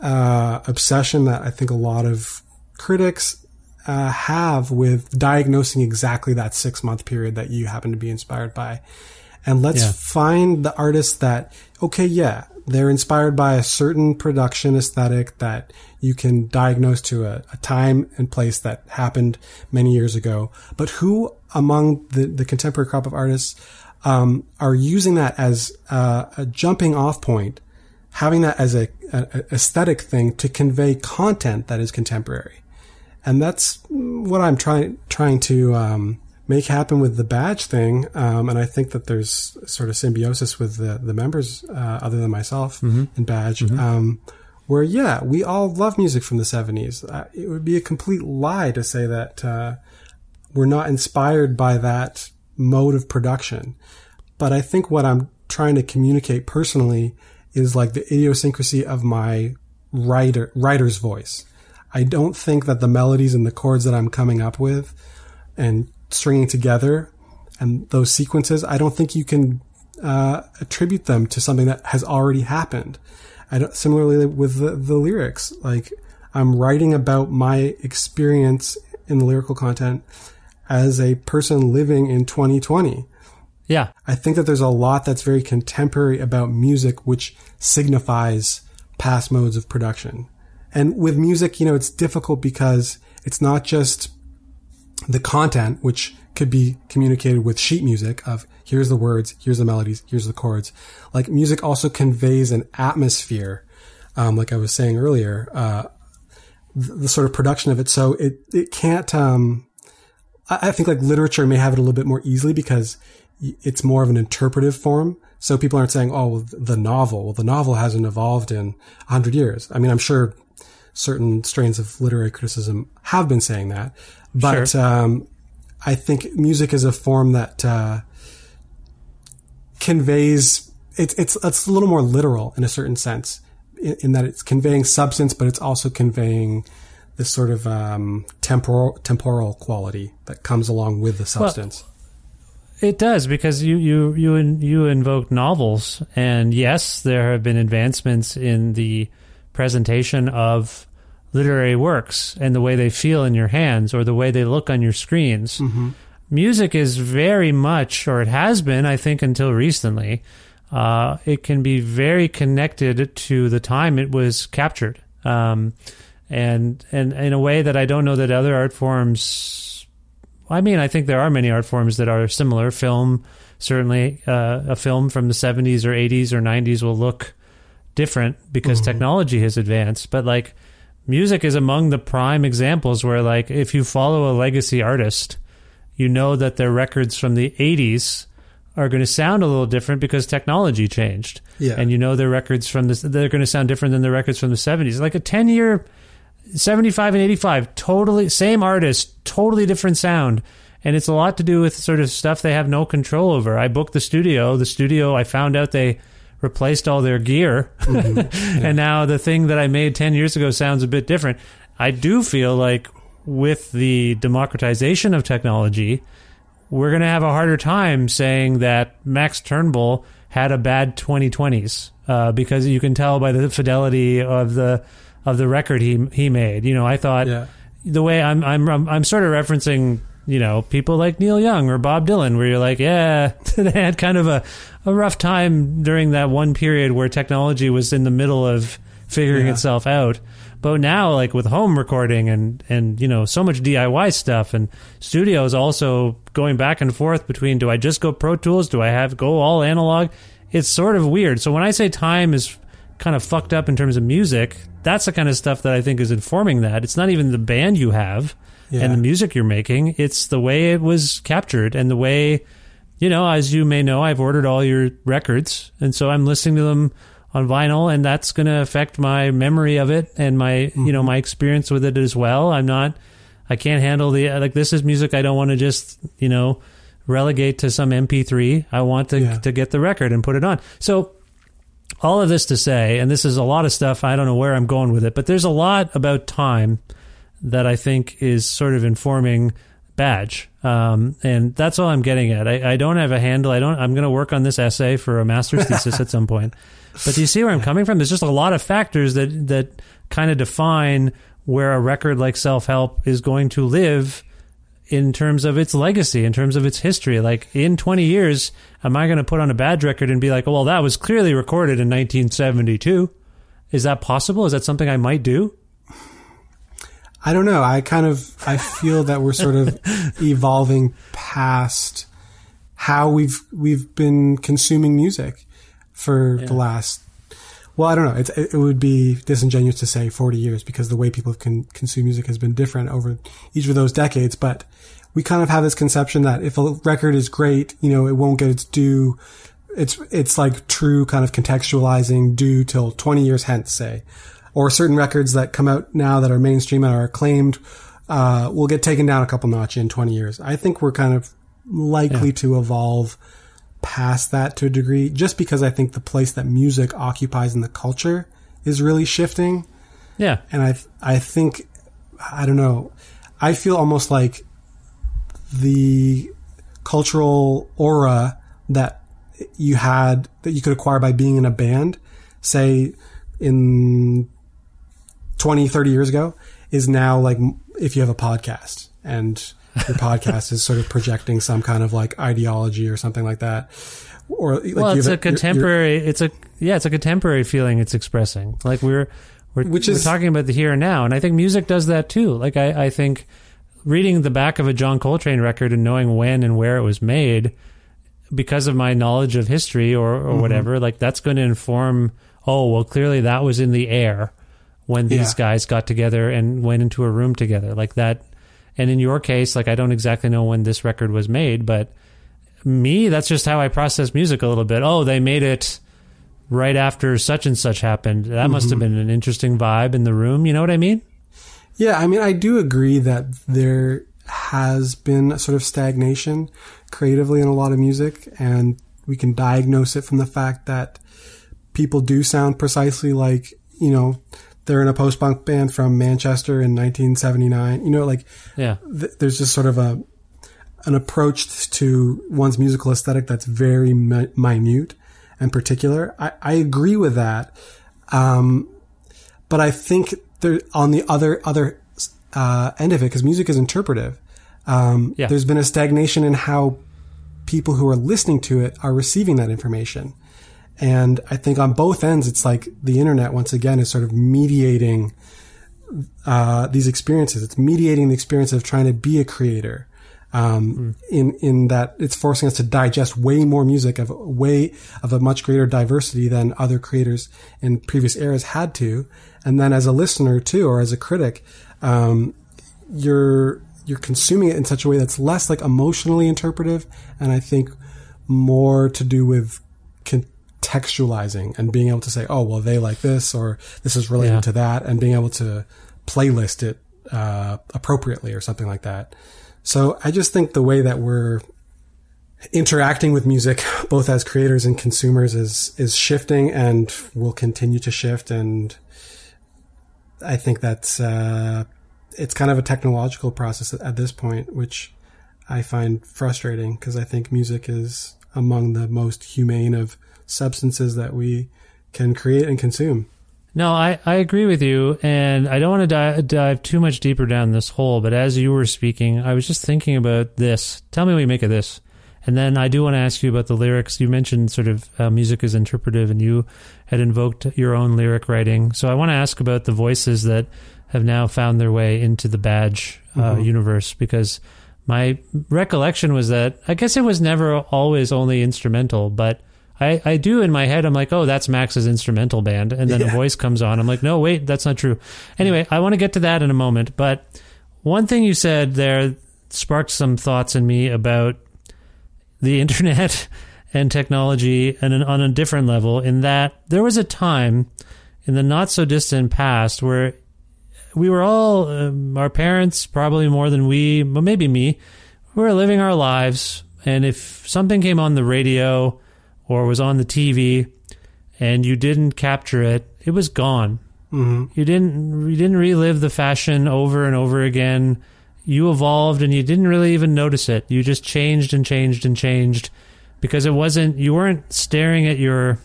uh, obsession that i think a lot of critics uh, have with diagnosing exactly that six month period that you happen to be inspired by. And let's Yeah. find the artists that okay yeah they're inspired by a certain production aesthetic that you can diagnose to a, a time and place that happened many years ago. But who among the, the contemporary crop of artists um, are using that as a jumping off point having that as a a aesthetic thing to convey content that is contemporary? And that's what I'm trying trying to um, make happen with the badge thing. Um, and I think that there's sort of symbiosis with the the members, uh, other than myself, in badge. Um, where yeah, we all love music from the '70s. Uh, it would be a complete lie to say that uh, we're not inspired by that mode of production. But I think what I'm trying to communicate personally is like the idiosyncrasy of my writer writer's voice. I don't think that the melodies and the chords that I'm coming up with and stringing together and those sequences, I don't think you can uh, attribute them to something that has already happened. I don't, similarly with the, the lyrics, like I'm writing about my experience in the lyrical content as a person living in 2020. yeah I think that there's a lot that's very contemporary about music, which signifies past modes of production. And with music, you know, it's difficult because it's not just the content, which could be communicated with sheet music of here's the words, here's the melodies, here's the chords. Like music also conveys an atmosphere. Um, like I was saying earlier, uh, the, the sort of production of it. So it, it can't, um, I I think like literature may have it a little bit more easily because it's more of an interpretive form. So people aren't saying, oh, well, the novel. Well, the novel hasn't evolved in a hundred years. I mean, I'm sure certain strains of literary criticism have been saying that, but, Sure. um, I think music is a form that, uh, conveys, it's, it's, it's a little more literal in a certain sense in, in that it's conveying substance, but it's also conveying this sort of, um, temporal, temporal quality that comes along with the substance. It does because you you you in, you invoke novels, and yes, there have been advancements in the presentation of literary works and the way they feel in your hands or the way they look on your screens. Music is very much, or it has been, I think, until recently. Uh, it can be very connected to the time it was captured, um, and and in a way that I don't know that other art forms I mean, I think there are many art forms that are similar. Film, certainly, uh, a film from the 70s or 80s or 90s will look different because technology has advanced. But like, music is among the prime examples where, like, if you follow a legacy artist, you know that their records from the 80s are going to sound a little different because technology changed. Yeah. And you know their records from this, they're going to sound different than the records from the 70s. Like a 10 year 75 and 85 totally same artist totally different sound and it's a lot to do with sort of stuff they have no control over i booked the studio the studio i found out they replaced all their gear and now the thing that i made 10 years ago sounds a bit different i do feel like with the democratization of technology we're going to have a harder time saying that max turnbull had a bad 2020s uh, because you can tell by the fidelity of the of the record he he made. You know, I thought Yeah. the way I'm I'm, I'm sort of referencing you know people like Neil Young or Bob Dylan, where you're like, yeah, they had kind of a a rough time during that one period where technology was in the middle of figuring Yeah. itself out. But now, like with home recording and and you know so much DIY stuff and studios also going back and forth between do I just go Pro Tools, do I have go all analog? It's sort of weird. So when I say time is kind of fucked up in terms of music, that's the kind of stuff that I think is informing that. It's not even the band you have Yeah. and the music you're making, it's the way it was captured and the way, you know, as you may know, I've ordered all your records. And so I'm listening to them on vinyl and that's going to affect my memory of it and my, you know, mm-hmm. my experience with it as well. I'm not, I can't handle the, like, this is music I don't want to just, you know, relegate to some MP3. I want to, Yeah. to get the record and put it on. So, all of this to say, and this is a lot of stuff, I don't know where I'm going with it, but there's a lot about time that I think is sort of informing badge. Um, and that's all I'm getting at. I, I don't have a handle. I don't, I'm going to work on this essay for a master's thesis at some point. But do you see where I'm coming from? There's just a lot of factors that, that kind of define where a record like self help is going to live in terms of its legacy, in terms of its history. Like in 20 years, am I going to put on a badge record and be like, well, that was clearly recorded in 1972? Is that possible? Is that something I might do? I don't know. I kind of I feel that we're sort of evolving past how we've we've been consuming music for the last. Well, I don't know. It's, it would be disingenuous to say 40 years because the way people can consume music has been different over each of those decades. But we kind of have this conception that if a record is great, you know, it won't get its due. It's it's like true kind of contextualizing due till 20 years hence, say or certain records that come out now that are mainstream and are acclaimed uh, will get taken down a couple notch in 20 years. I think we're kind of likely to evolve past that to a degree, just because I think the place that music occupies in the culture is really shifting. Yeah. And I, I think, I don't know, I feel almost like the cultural aura that you had, that you could acquire by being in a band, say in 20, 30 years ago, is now like if you have a podcast and your podcast is sort of projecting some kind of like ideology or something like that. Or like well, it's have a contemporary. it's a yeah, it's a contemporary feeling it's expressing. Like we're we're, Which we're is- talking about the here and now, and I think music does that too. Like I, I think reading the back of a John Coltrane record and knowing when and where it was made, because of my knowledge of history or or Mm-hmm. whatever, like that's going to inform. Oh well, clearly that was in the air when these Yeah. guys got together and went into a room together, like that. And in your case, like I don't exactly know when this record was made, but me, that's just how I process music a little bit. Oh, they made it right after such and such happened. That must have mm-hmm. been an interesting vibe in the room. You know what I mean? Yeah, I mean, I do agree that there has been a sort of stagnation creatively in a lot of music, and we can diagnose it from the fact that people do sound precisely like, you know, they're in a post punk band from Manchester in 1979. You know, like, Yeah. th- there's just sort of a, an approach to one's musical aesthetic that's very mi- minute and particular. I, I agree with that. Um, but I think there, on the other, other, uh, end of it, because music is interpretive, um, Yeah. there's been a stagnation in how people who are listening to it are receiving that information. And I think on both ends, it's like the internet once again is sort of mediating, uh, these experiences. It's mediating the experience of trying to be a creator. Um, in, in that it's forcing us to digest way more music of a way of a much greater diversity than other creators in previous eras had to. And then as a listener too, or as a critic, um, you're, you're consuming it in such a way that's less like emotionally interpretive. And I think more to do with contextualizing and being able to say, oh, well, they like this or this is related Yeah. to that and being able to playlist it, uh, appropriately or something like that. So I just think the way that we're interacting with music, both as creators and consumers is, is shifting and will continue to shift. And I think that's, uh, it's kind of a technological process at, at this point, which I find frustrating because I think music is among the most humane of substances that we can create and consume. No, I, I agree with you, and I don't want to dive, dive too much deeper down this hole. But as you were speaking, I was just thinking about this. Tell me what you make of this, and then I do want to ask you about the lyrics. You mentioned sort of uh, music is interpretive, and you had invoked your own lyric writing. So I want to ask about the voices that have now found their way into the badge uh, universe because my recollection was that I guess it was never always only instrumental, but I, I do in my head. I'm like, oh, that's Max's instrumental band, and then a voice comes on. I'm like, no, wait, that's not true. Anyway, I want to get to that in a moment. But one thing you said there sparked some thoughts in me about the internet and technology and an, on a different level. In that there was a time in the not so distant past where we were all um, our parents probably more than we but maybe me we were living our lives and if something came on the radio or was on the tv and you didn't capture it it was gone. Hmm you didn't you didn't relive the fashion over and over again. You evolved and you didn't really even notice it. You just changed and changed and changed because it wasn't you weren't staring at your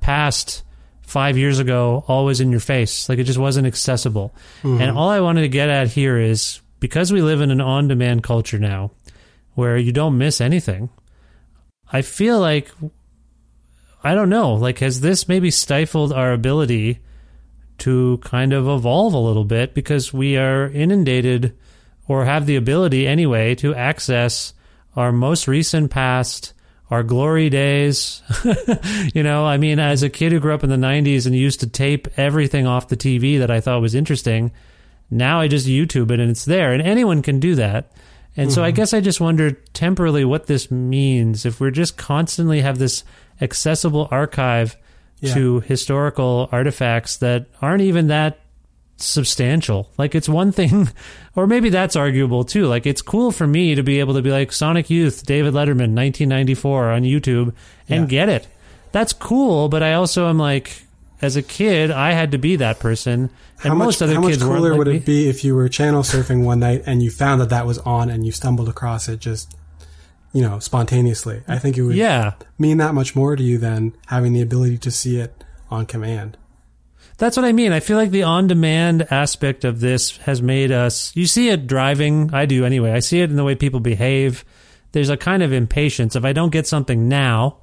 past five years ago always in your face. Like it just wasn't accessible. And all i wanted to get at here is because we live in an on-demand culture now where you don't miss anything i feel like i don't know like has this maybe stifled our ability to kind of evolve a little bit because we are inundated or have the ability anyway to access our most recent past, our glory days. you know, I mean, as a kid who grew up in the 90s and used to tape everything off the TV that I thought was interesting, now I just YouTube it and it's there, and anyone can do that. And so I mm-hmm. guess I just wonder temporarily what this means if we're just constantly have this accessible archive Yeah. to historical artifacts that aren't even that substantial. Like it's one thing, or maybe that's arguable too. Like it's cool for me to be able to be like Sonic Youth, David Letterman, 1994 on YouTube and Yeah. get it. That's cool, but I also am like, as a kid, I had to be that person, and How most much, other how much kids cooler like would it be if you were channel surfing one night and you found that that was on and you stumbled across it just, you know, spontaneously? I think it would Yeah, mean that much more to you than having the ability to see it on command. That's what I mean. I feel like the on demand aspect of this has made us. You see it driving. I do anyway. I see it in the way people behave. There's a kind of impatience. If I don't get something now,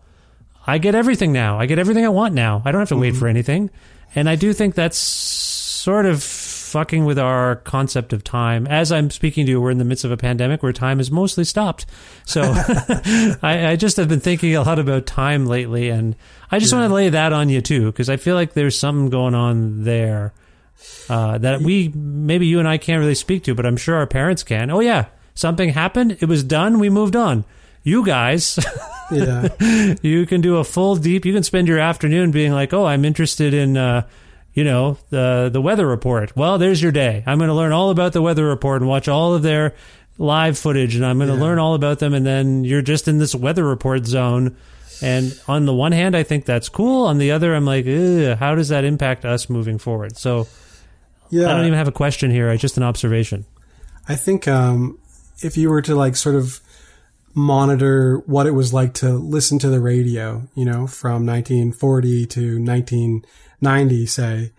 I get everything now. I get everything I want now. I don't have to wait for anything. And I do think that's sort of fucking with our concept of time. As I'm speaking to you, we're in the midst of a pandemic where time is mostly stopped. So I, I just have been thinking a lot about time lately, and I just want to lay that on you too, because I feel like there's something going on there uh, that we maybe you and I can't really speak to, but I'm sure our parents can. Oh yeah, something happened. It was done. We moved on. You guys, Yeah. you can do a full deep. You can spend your afternoon being like, "Oh, I'm interested in." Uh, you know the the weather report. Well, there's your day. I'm going to learn all about the weather report and watch all of their live footage, and I'm going to Yeah. learn all about them. And then you're just in this weather report zone. And on the one hand, I think that's cool. On the other, I'm like, how does that impact us moving forward? So Yeah. I don't even have a question here. It's just an observation. I think um, if you were to like sort of monitor what it was like to listen to the radio, you know, from 1940 to 1990, say,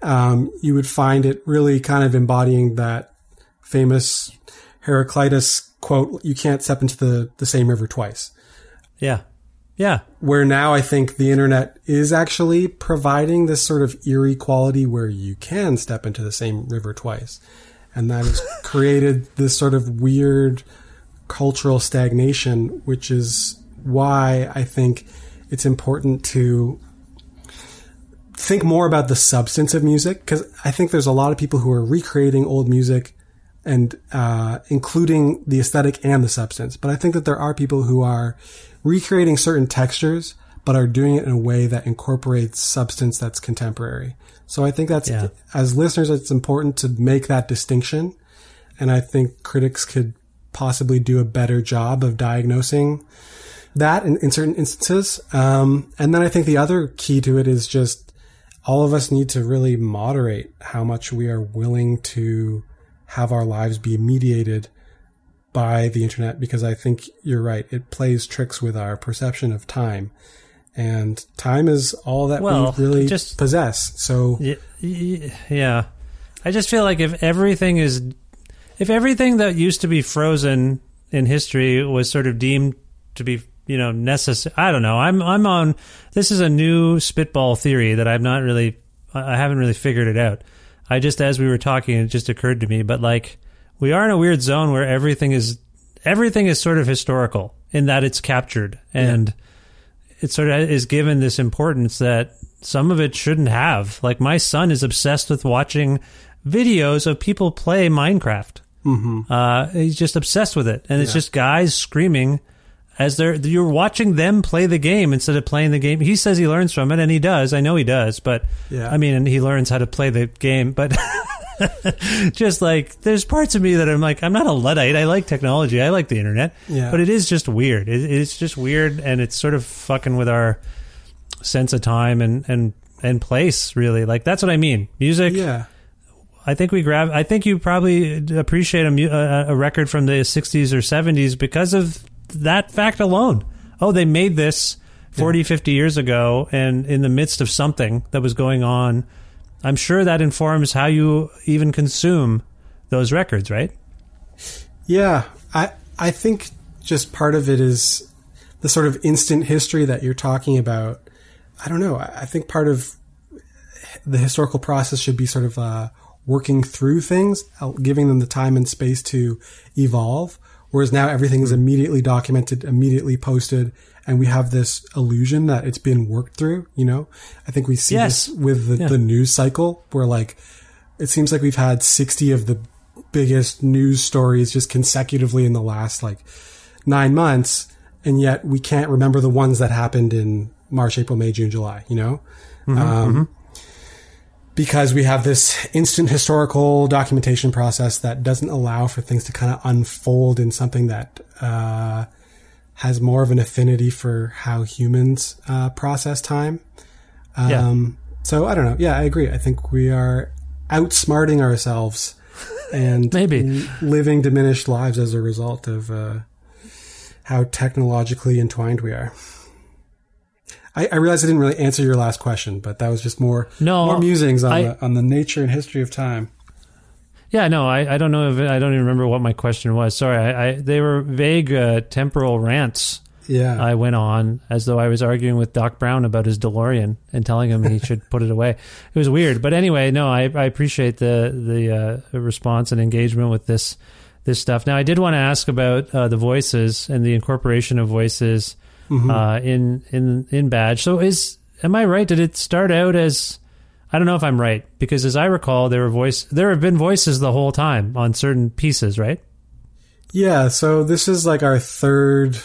um, you would find it really kind of embodying that famous Heraclitus quote, you can't step into the, the same river twice. Yeah. Yeah. Where now I think the internet is actually providing this sort of eerie quality where you can step into the same river twice. And that has created this sort of weird cultural stagnation, which is why I think it's important to think more about the substance of music because I think there's a lot of people who are recreating old music and uh, including the aesthetic and the substance. But I think that there are people who are recreating certain textures, but are doing it in a way that incorporates substance that's contemporary. So I think that's Yeah. as listeners, it's important to make that distinction. And I think critics could possibly do a better job of diagnosing that in, in certain instances. Um, and then I think the other key to it is just all of us need to really moderate how much we are willing to have our lives be mediated by the internet because I think you're right. It plays tricks with our perception of time. And time is all that Well, we really just- possess. So Yeah. I just feel like if everything is, if everything that used to be frozen in history was sort of deemed to be, you know, necessary. I don't know. I'm, I'm on, this is a new spitball theory that I've not really, I haven't really figured it out. I just, as we were talking, it just occurred to me, but like, we are in a weird zone where everything is, everything is sort of historical in that it's captured and, it sort of is given this importance that some of it shouldn't have. Like my son is obsessed with watching videos of people play Minecraft. Mm-hmm. Uh, he's just obsessed with it, and it's Yeah. just guys screaming as they're you're watching them play the game instead of playing the game. He says he learns from it, and he does. I know he does, but Yeah. I mean, and he learns how to play the game, but. just like there's parts of me that I'm like I'm not a luddite. I like technology. I like the internet. Yeah. But it is just weird. It, it's just weird, and it's sort of fucking with our sense of time and and and place. Really, like that's what I mean. Music. Yeah. I think we grab. I think you probably appreciate a, a, record from the '60s or '70s because of that fact alone. Oh, they made this 40, 50 years ago, and in the midst of something that was going on. I'm sure that informs how you even consume those records, right? Yeah, I I think just part of it is the sort of instant history that you're talking about. I don't know. I I think part of the historical process should be sort of uh, working through things, giving them the time and space to evolve. Whereas now everything is immediately documented, immediately posted, and we have this illusion that it's been worked through. You know, I think we see Yes. this with the, Yeah. the news cycle, where like it seems like we've had 60 of the biggest news stories just consecutively in the last like nine months, and yet we can't remember the ones that happened in March, April, May, June, July. You know, um, because we have this instant historical documentation process that doesn't allow for things to kind of unfold in something that uh, has more of an affinity for how humans uh, process time. Yeah. Um, so I don't know. Yeah, I agree. I think we are outsmarting ourselves and Maybe. living diminished lives as a result of uh, how technologically entwined we are. I, I realize I didn't really answer your last question, but that was just more No, more musings on I- the on the nature and history of time. Yeah, no, I, I don't know if I don't even remember what my question was. Sorry, I, I they were vague uh, temporal rants. Yeah, I went on as though I was arguing with Doc Brown about his DeLorean and telling him he should put it away. It was weird, but anyway, no, I, I appreciate the the uh, response and engagement with this this stuff. Now, I did want to ask about uh, the voices and the incorporation of voices uh, in in in Badge. So, is am I right? Did it start out as I don't know if I'm right because, as I recall, there were voice there have been voices the whole time on certain pieces, right? Yeah, so this is like our third.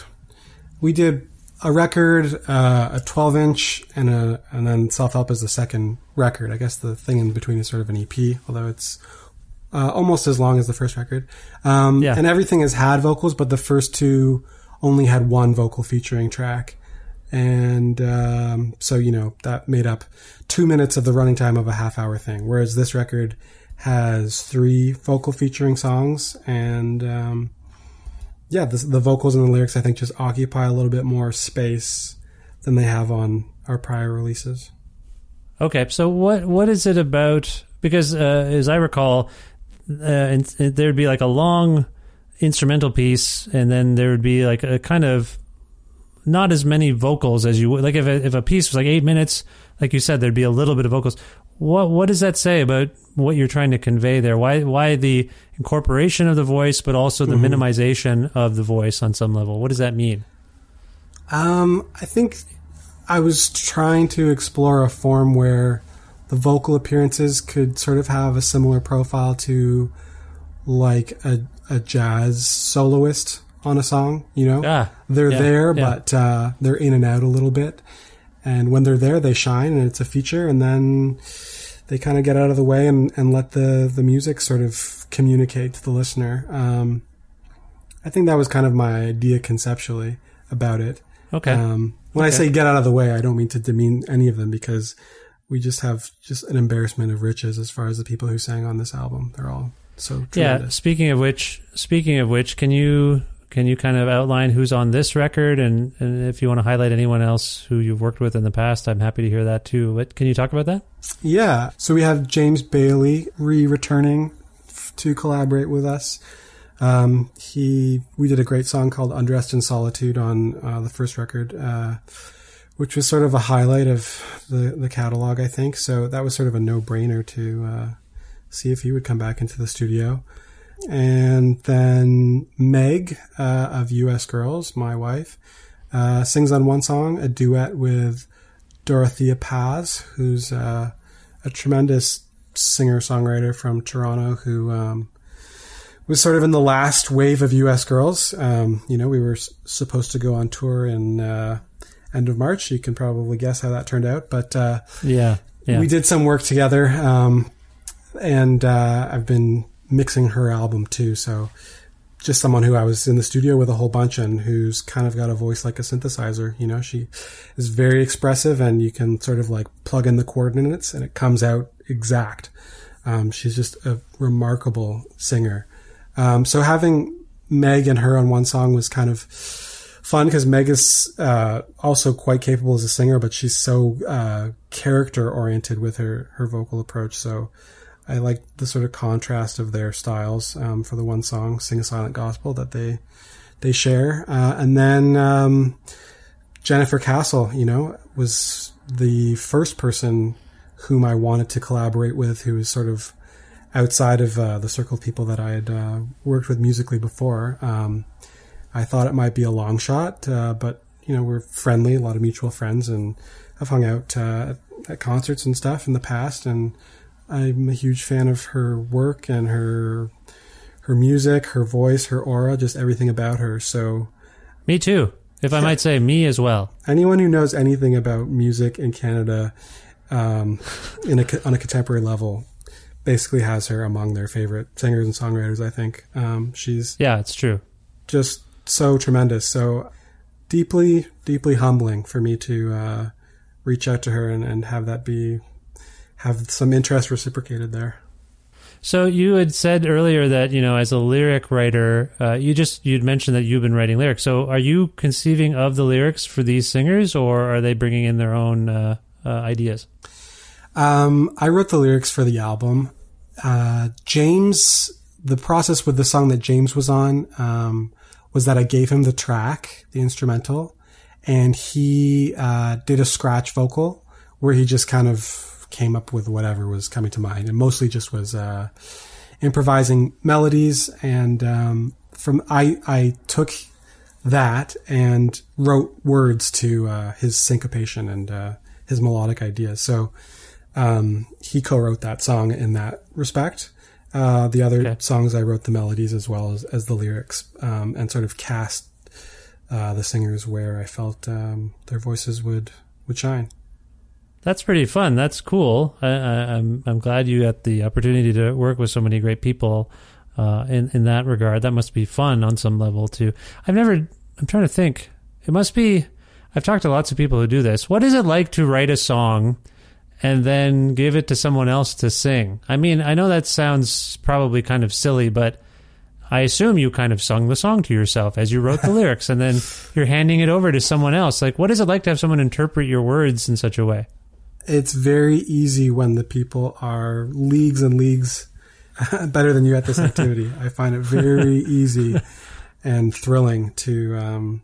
We did a record, uh, a 12 inch, and a and then self help is the second record. I guess the thing in between is sort of an EP, although it's uh, almost as long as the first record. Um, Yeah. And everything has had vocals, but the first two only had one vocal featuring track. And um, so, you know, that made up two minutes of the running time of a half hour thing. Whereas this record has three vocal featuring songs. And um, yeah, the, the vocals and the lyrics, I think, just occupy a little bit more space than they have on our prior releases. Okay, so what what is it about? Because uh, as I recall, uh, there'd be like a long instrumental piece, and then there would be like a kind of not as many vocals as you would. Like if a, if a piece was like eight minutes, like you said, there'd be a little bit of vocals. What what does that say about what you're trying to convey there? Why why the incorporation of the voice, but also the minimization of the voice on some level? What does that mean? Um, I think I was trying to explore a form where the vocal appearances could sort of have a similar profile to like a, a jazz soloist on a song, you know? Ah, they're yeah, there, yeah. but uh, they're in and out a little bit. And when they're there, they shine and it's a feature. And then they kind of get out of the way and, and let the, the music sort of communicate to the listener. Um, I think that was kind of my idea conceptually about it. Okay. Um, when I say get out of the way, I don't mean to demean any of them because we just have just an embarrassment of riches as far as the people who sang on this album. They're all so Yeah. Speaking of which, speaking of which, can you can you kind of outline who's on this record, and, and if you want to highlight anyone else who you've worked with in the past, I'm happy to hear that too. What can you talk about that? Yeah. So we have James Baley re-returning f- to collaborate with us. Um, he, we did a great song called Undressed in Solitude on uh, the first record, uh, which was sort of a highlight of the, the catalog, I think. So that was sort of a no-brainer to uh, see if he would come back into the studio. And then Meg uh, of US Girls, my wife, uh, sings on one song a duet with Dorothea Paas, who's uh, a tremendous singer songwriter from Toronto who um, was sort of in the last wave of U.S. girls. Um, you know, we were s- supposed to go on tour in uh, end of March. You can probably guess how that turned out, but uh, Yeah. Yeah. we did some work together, um, and uh, I've been mixing her album too. So just someone who I was in the studio with a whole bunch and who's kind of got a voice like a synthesizer. You know, she is very expressive, and you can sort of like plug in the coordinates, and it comes out exact. Um, she's just a remarkable singer. Um, so having Meg and her on one song was kind of fun because Meg is uh, also quite capable as a singer, but she's so uh, character oriented with her her vocal approach. So I like the sort of contrast of their styles um, for the one song "Sing a Silent Gospel" that they they share, uh, and then um, Jennifer Castle, you know, was the first person whom I wanted to collaborate with, who was sort of outside of uh, the circle of people that I had uh, worked with musically before. Um, I thought it might be a long shot, uh, but you know we're friendly, a lot of mutual friends, and I've hung out uh, at concerts and stuff in the past, and I'm a huge fan of her work and her her music, her voice, her aura, just everything about her. So me too. If I might say, me as well. anyone who knows anything about music in Canada um, in a, on a contemporary level basically has her among their favorite singers and songwriters. I think um, she's Yeah, it's true. just so tremendous. So deeply, deeply humbling for me to uh, reach out to her and, and have that be have some interest reciprocated there. So you had said earlier that you know, as a lyric writer, uh, you just you'd mentioned that you've been writing lyrics. So are you conceiving of the lyrics for these singers, or are they bringing in their own uh, uh, ideas? Um, I wrote the lyrics for the album. Uh, James, the process with the song that James was on, um, was that I gave him the track, the instrumental, and he, uh, did a scratch vocal where he just kind of came up with whatever was coming to mind and mostly just was, uh, improvising melodies. And, um, from, I, I took that and wrote words to, uh, his syncopation and, uh, his melodic ideas. So, um, he co-wrote that song in that respect. Uh, the other Okay. songs I wrote the melodies as well as, as the lyrics, um, and sort of cast uh, the singers where I felt um, their voices would would shine. That's pretty fun. That's cool. I, I, I'm I'm glad you got the opportunity to work with so many great people uh, in in that regard. That must be fun on some level too. I've never. I'm trying to think. It must be. I've talked to lots of people who do this. What is it like to write a song and then give it to someone else to sing? I mean, I know that sounds probably kind of silly, but I assume you kind of sung the song to yourself as you wrote the lyrics, and then you're handing it over to someone else. Like, what is it like to have someone interpret your words in such a way? It's very easy when the people are leagues and leagues better than you at this activity. I find it very easy and thrilling to um,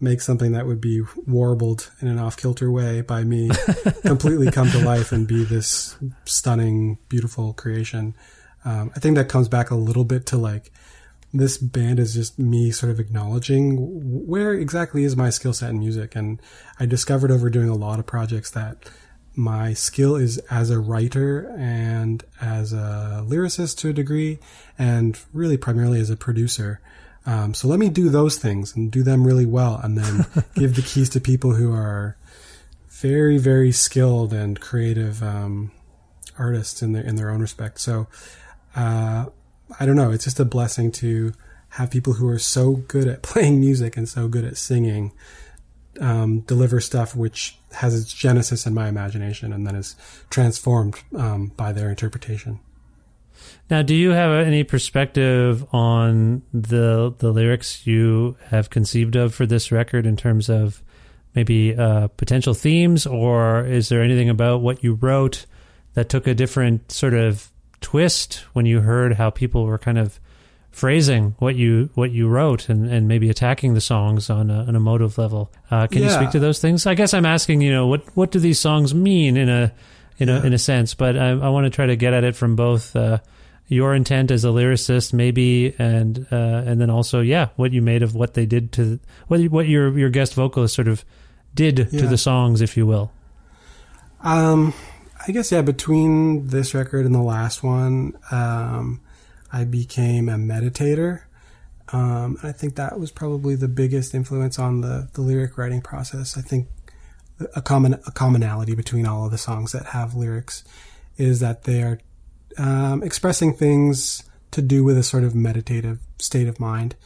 make something that would be warbled in an off kilter way by me completely come to life and be this stunning, beautiful creation. Um, I think that comes back a little bit to like this band is just me sort of acknowledging where exactly is my skill set in music. And I discovered over doing a lot of projects that my skill is as a writer and as a lyricist to a degree, and really primarily as a producer. Um, so let me do those things and do them really well, and then give the keys to people who are very, very skilled and creative um, artists in their in their own respect. So uh, I don't know. It's just a blessing to have people who are so good at playing music and so good at singing um, deliver stuff which has its genesis in my imagination and then is transformed um, by their interpretation. Now, do you have any perspective on the the lyrics you have conceived of for this record in terms of maybe uh, potential themes, or is there anything about what you wrote that took a different sort of twist when you heard how people were kind of phrasing what you what you wrote and, and maybe attacking the songs on a, an emotive level? Uh, can you speak to those things? I guess I'm asking, you know, what what do these songs mean in a in a in a sense, but I, I want to try to get at it from both. Uh, your intent as a lyricist, maybe, and uh, and then also, yeah, what you made of what they did to what what your your guest vocalist sort of did Yeah. to the songs, if you will. Um, I guess yeah. Between this record and the last one, um, I became a meditator. Um, I think that was probably the biggest influence on the the lyric writing process. I think a common a commonality between all of the songs that have lyrics is that they are um, expressing things to do with a sort of meditative state of mind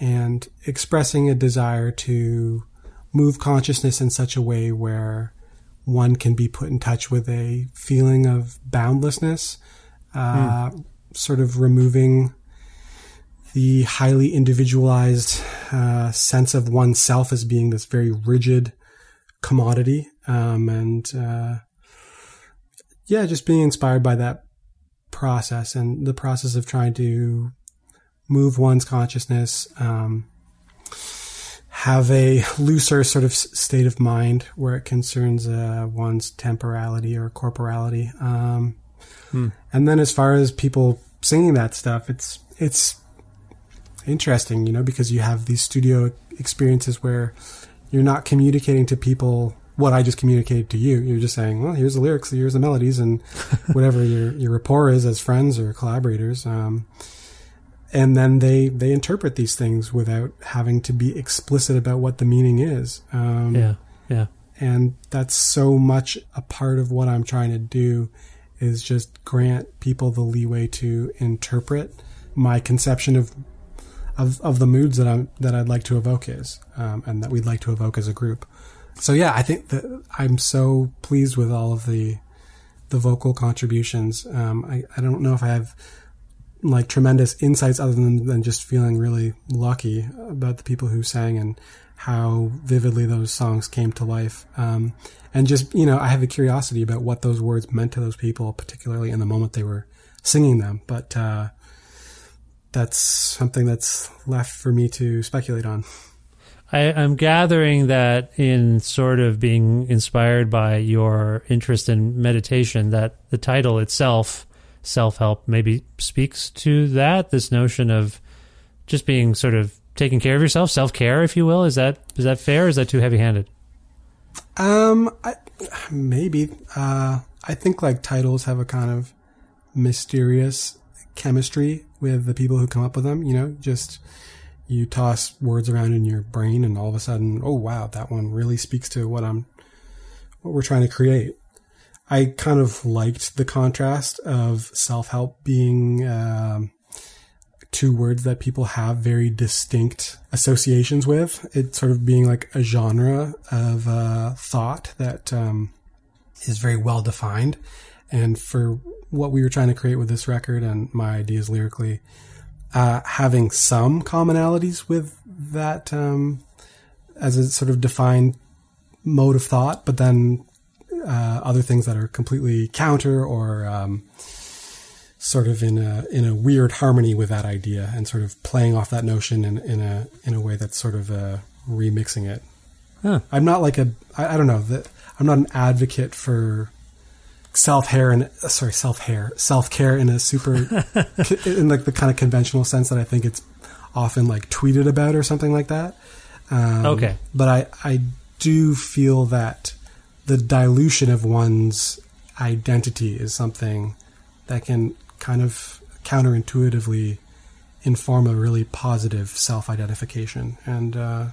and expressing a desire to move consciousness in such a way where one can be put in touch with a feeling of boundlessness, uh, sort of removing the highly individualized uh, sense of oneself as being this very rigid commodity, um, and uh, yeah, just being inspired by that process and the process of trying to move one's consciousness. Um, have a looser sort of state of mind where it concerns uh, one's temporality or corporality. Um, And then as far as people singing that stuff, it's it's interesting, you know, because you have these studio experiences where you're not communicating to people what I just communicated to you. You're just saying, well, here's the lyrics, here's the melodies, and whatever your your rapport is as friends or collaborators. Um, and then they they interpret these things without having to be explicit about what the meaning is. Um, Yeah, yeah. and that's so much a part of what I'm trying to do is just grant people the leeway to interpret my conception of of, of the moods that I'm that I'd like to evoke is um, and that we'd like to evoke as a group. So yeah, I think that I'm so pleased with all of the the vocal contributions. Um, I, I don't know if I have like tremendous insights other than, than just feeling really lucky about the people who sang and how vividly those songs came to life. Um, and just, you know, I have a curiosity about what those words meant to those people, particularly in the moment they were singing them. But, uh, that's something that's left for me to speculate on. I, I'm gathering that in sort of being inspired by your interest in meditation, that the title itself, self help, maybe speaks to that. This notion of just being sort of taking care of yourself, self care, if you will. Is that is that fair? Is that too heavy handed? Um, I, maybe. Uh, I think like titles have a kind of mysterious chemistry with the people who come up with them. You know, just you toss words around in your brain, and all of a sudden, oh wow, that one really speaks to what I'm, what we're trying to create. I kind of liked the contrast of self help being. Um, two words that people have very distinct associations with. It sort of being like a genre of uh, thought that um, is very well defined. And for what we were trying to create with this record and my ideas lyrically, uh, having some commonalities with that um, as a sort of defined mode of thought, but then uh, other things that are completely counter or um, sort of in a in a weird harmony with that idea and sort of playing off that notion in, in a in a way that's sort of uh, remixing it. Huh. I'm not like a I, I don't know that I'm not an advocate for self hair and uh, sorry self hair self care in a super in like the kind of conventional sense that I think it's often like tweeted about or something like that. Um, Okay. but I I do feel that the dilution of one's identity is something that can kind of counterintuitively inform a really positive self identification. And uh,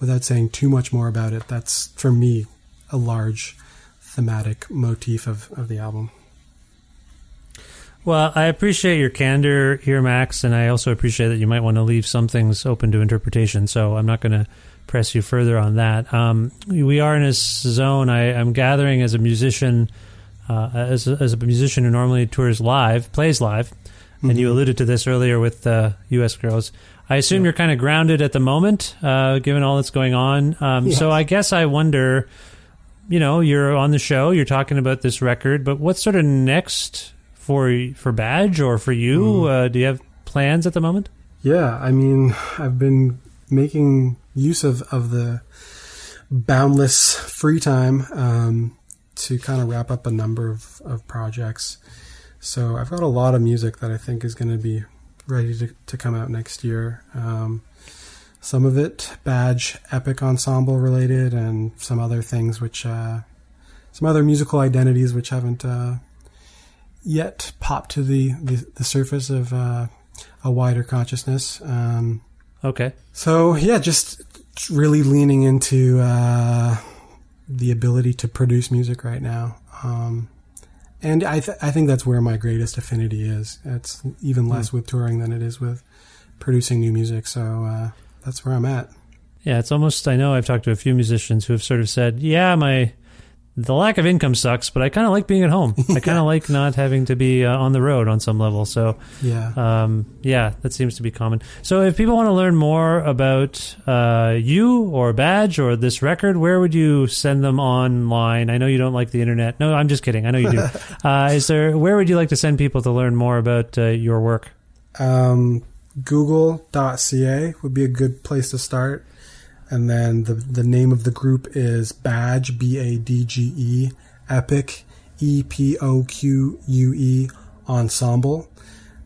without saying too much more about it, that's for me a large thematic motif of, of the album. Well, I appreciate your candor here, Max, and I also appreciate that you might want to leave some things open to interpretation. So I'm not going to press you further on that. Um, we are in a zone. I, I'm gathering as a musician, uh, as, a, as a musician who normally tours live, plays live, and you alluded to this earlier with uh, U.S. Girls. I assume you're kind of grounded at the moment, uh, given all that's going on. Um, So I guess I wonder, you know, you're on the show, you're talking about this record, but what's sort of next for for Badge or for you? Uh, do you have plans at the moment? Yeah, I mean, I've been making use of, of the boundless free time um, to kind of wrap up a number of, of projects. So I've got a lot of music that I think is going to be ready to, to come out next year. Um, some of it Badge Époque Ensemble related, and some other things which uh, some other musical identities which haven't uh, yet popped to the the, the surface of uh, a wider consciousness. Um, Okay. so yeah, just really leaning into uh, the ability to produce music right now, um, and I th- I think that's where my greatest affinity is. It's even less with touring than it is with producing new music. So uh, that's where I'm at. Yeah, it's almost. I know I've talked to a few musicians who have sort of said, "Yeah, my the lack of income sucks, but I kind of like being at home. I kind of like not having to be uh, on the road on some level." So, Yeah. um, yeah, that seems to be common. So, if people want to learn more about uh, you or Badge or this record, where would you send them online? I know you don't like the internet. No, I'm just kidding. I know you do. uh, is there? Where would you like to send people to learn more about uh, your work? Um, Google.ca would be a good place to start. And then the, the name of the group is Badge, B A D G E, Époque, E P O Q U E Ensemble.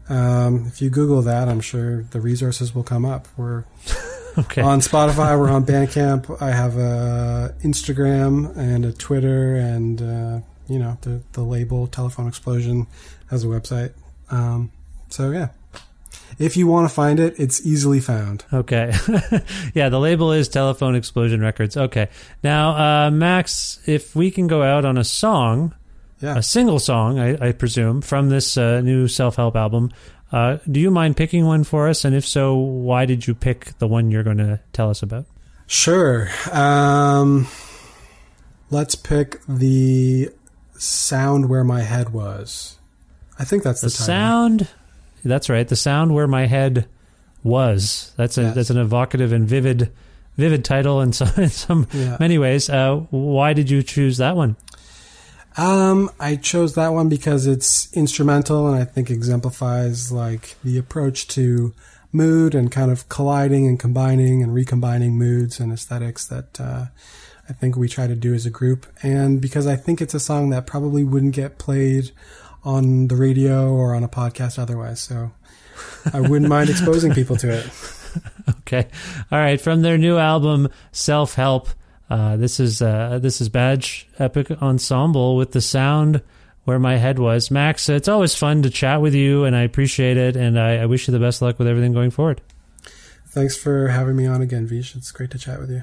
Um, if you Google that, I'm sure the resources will come up. We're Okay. on Spotify, we're on Bandcamp. I have a Instagram and a Twitter, and uh, you know the the label Telephone Explosion has a website. Um, so yeah, if you want to find it, it's easily found. Okay. yeah, the label is Telephone Explosion Records. Okay. Now, uh, Max, if we can go out on a song, Yeah. a single song, I, I presume, from this uh, new self help album, uh, do you mind picking one for us? And if so, why did you pick the one you're going to tell us about? Sure. Um, let's pick the sound where my head was. I think that's the, The sound. That's right. The sound where my head was. That's a Yes. that's an evocative and vivid, vivid title in some in some Yeah. many ways. Uh, why did you choose that one? Um, I chose that one because it's instrumental and I think exemplifies like the approach to mood and kind of colliding and combining and recombining moods and aesthetics that uh, I think we try to do as a group. And because I think it's a song that probably wouldn't get played on the radio or on a podcast otherwise. So I wouldn't mind exposing people to it. Okay. All right. From their new album, Self Help. Uh, this is uh, this is Badge Époque Ensemble with the sound where my head was. Max, it's always fun to chat with you, and I appreciate it. And I, I wish you the best luck with everything going forward. Thanks for having me on again, Vish. It's great to chat with you.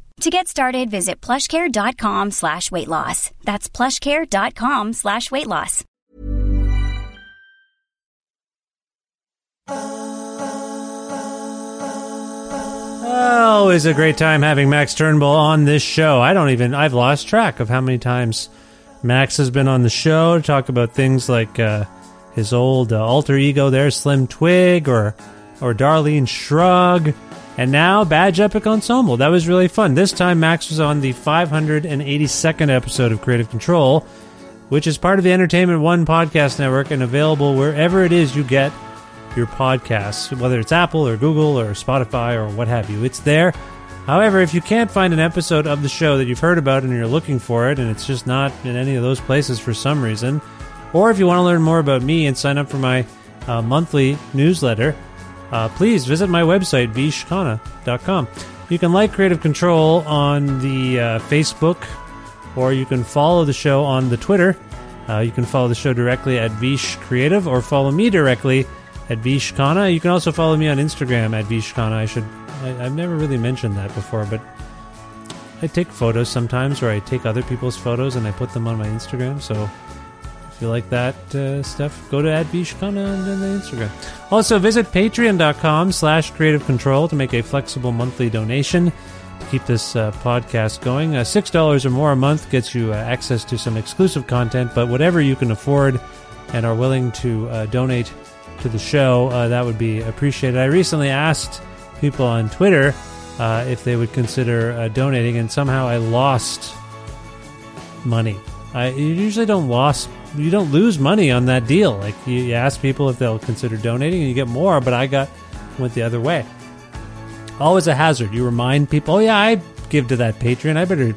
To get started, visit plushcare.com slash weight loss. That's plushcare.com slash weight loss. Always a great time having Max Turnbull on this show. I don't even, I've lost track of how many times Max has been on the show to talk about things like uh, his old uh, alter ego there, Slim Twig, or, or Darlene Shrugg. And now Badge Époque Ensemble. That was really fun. This time Max was on the 582nd episode of Kreative Kontrol, which is part of the Entertainment One podcast network and available wherever it is you get your podcasts, whether it's Apple or Google or Spotify or what have you. It's there. However, if you can't find an episode of the show that you've heard about and you're looking for it and it's just not in any of those places for some reason, or if you want to learn more about me and sign up for my uh, monthly newsletter, uh, please visit my website, vishkhanna.com. You can like Kreative Kontrol on the uh, Facebook, or you can follow the show on the Twitter. Uh, you can follow the show directly at Vish Creative, or follow me directly at Vishkhanna. You can also follow me on Instagram at Vishkhanna. I should. I, I've never really mentioned that before, but I take photos sometimes, or I take other people's photos and I put them on my Instagram. So you like that uh, stuff, go to @vishkhanna on the Instagram. Also, visit patreon.com slash kreative kontrol to make a flexible monthly donation to keep this uh, podcast going. Uh, $6 or more a month gets you uh, access to some exclusive content, but whatever you can afford and are willing to uh, donate to the show, uh, that would be appreciated. I recently asked people on Twitter if they would consider donating, and somehow I lost money. I usually don't lost you don't lose money on that deal. Like you, you ask people if they'll consider donating, and you get more. But I got went the other way. Always a hazard. You remind people, oh yeah, I give to that Patreon. I better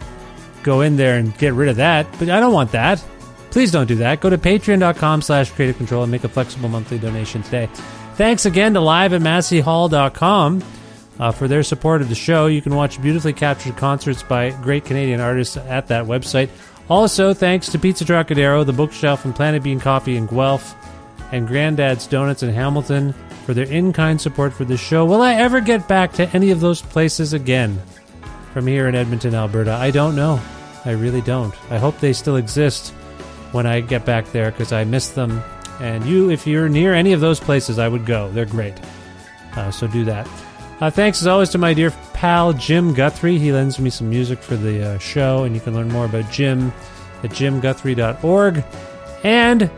go in there and get rid of that. But I don't want that. Please don't do that. Go to patreon.com slash kreative kontrol and make a flexible monthly donation today. Thanks again to live at masseyhall.com uh, for their support of the show. You can watch beautifully captured concerts by great Canadian artists at that website. Also, thanks to Pizza Trocadero, the bookshelf, and Planet Bean Coffee in Guelph, and Granddad's Donuts in Hamilton for their in kind support for this show. Will I ever get back to any of those places again from here in Edmonton, Alberta? I don't know. I really don't. I hope they still exist when I get back there because I miss them. And you, if you're near any of those places, I would go. They're great. Uh, so do that. Uh, thanks as always to my dear pal Jim Guthrie. He lends me some music for the uh, show, and you can learn more about Jim at jimguthrie.org. And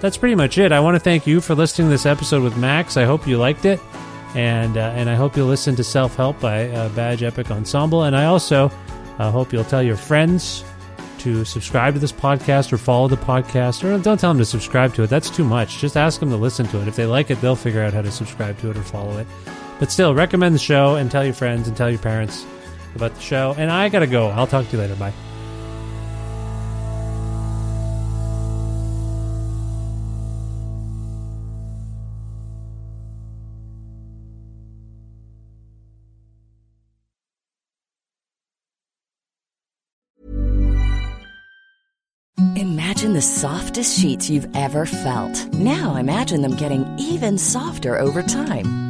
that's pretty much it. I want to thank you for listening to this episode with Max. I hope you liked it, and uh, and I hope you'll listen to Self Help by uh, Badge Époque Ensemble. And I also uh, hope you'll tell your friends to subscribe to this podcast or follow the podcast, or don't tell them to subscribe to it. That's too much. Just ask them to listen to it. If they like it, they'll figure out how to subscribe to it or follow it. But still, recommend the show and tell your friends and tell your parents about the show. And I gotta go. I'll talk to you later. Bye. Imagine the softest sheets you've ever felt. Now imagine them getting even softer over time.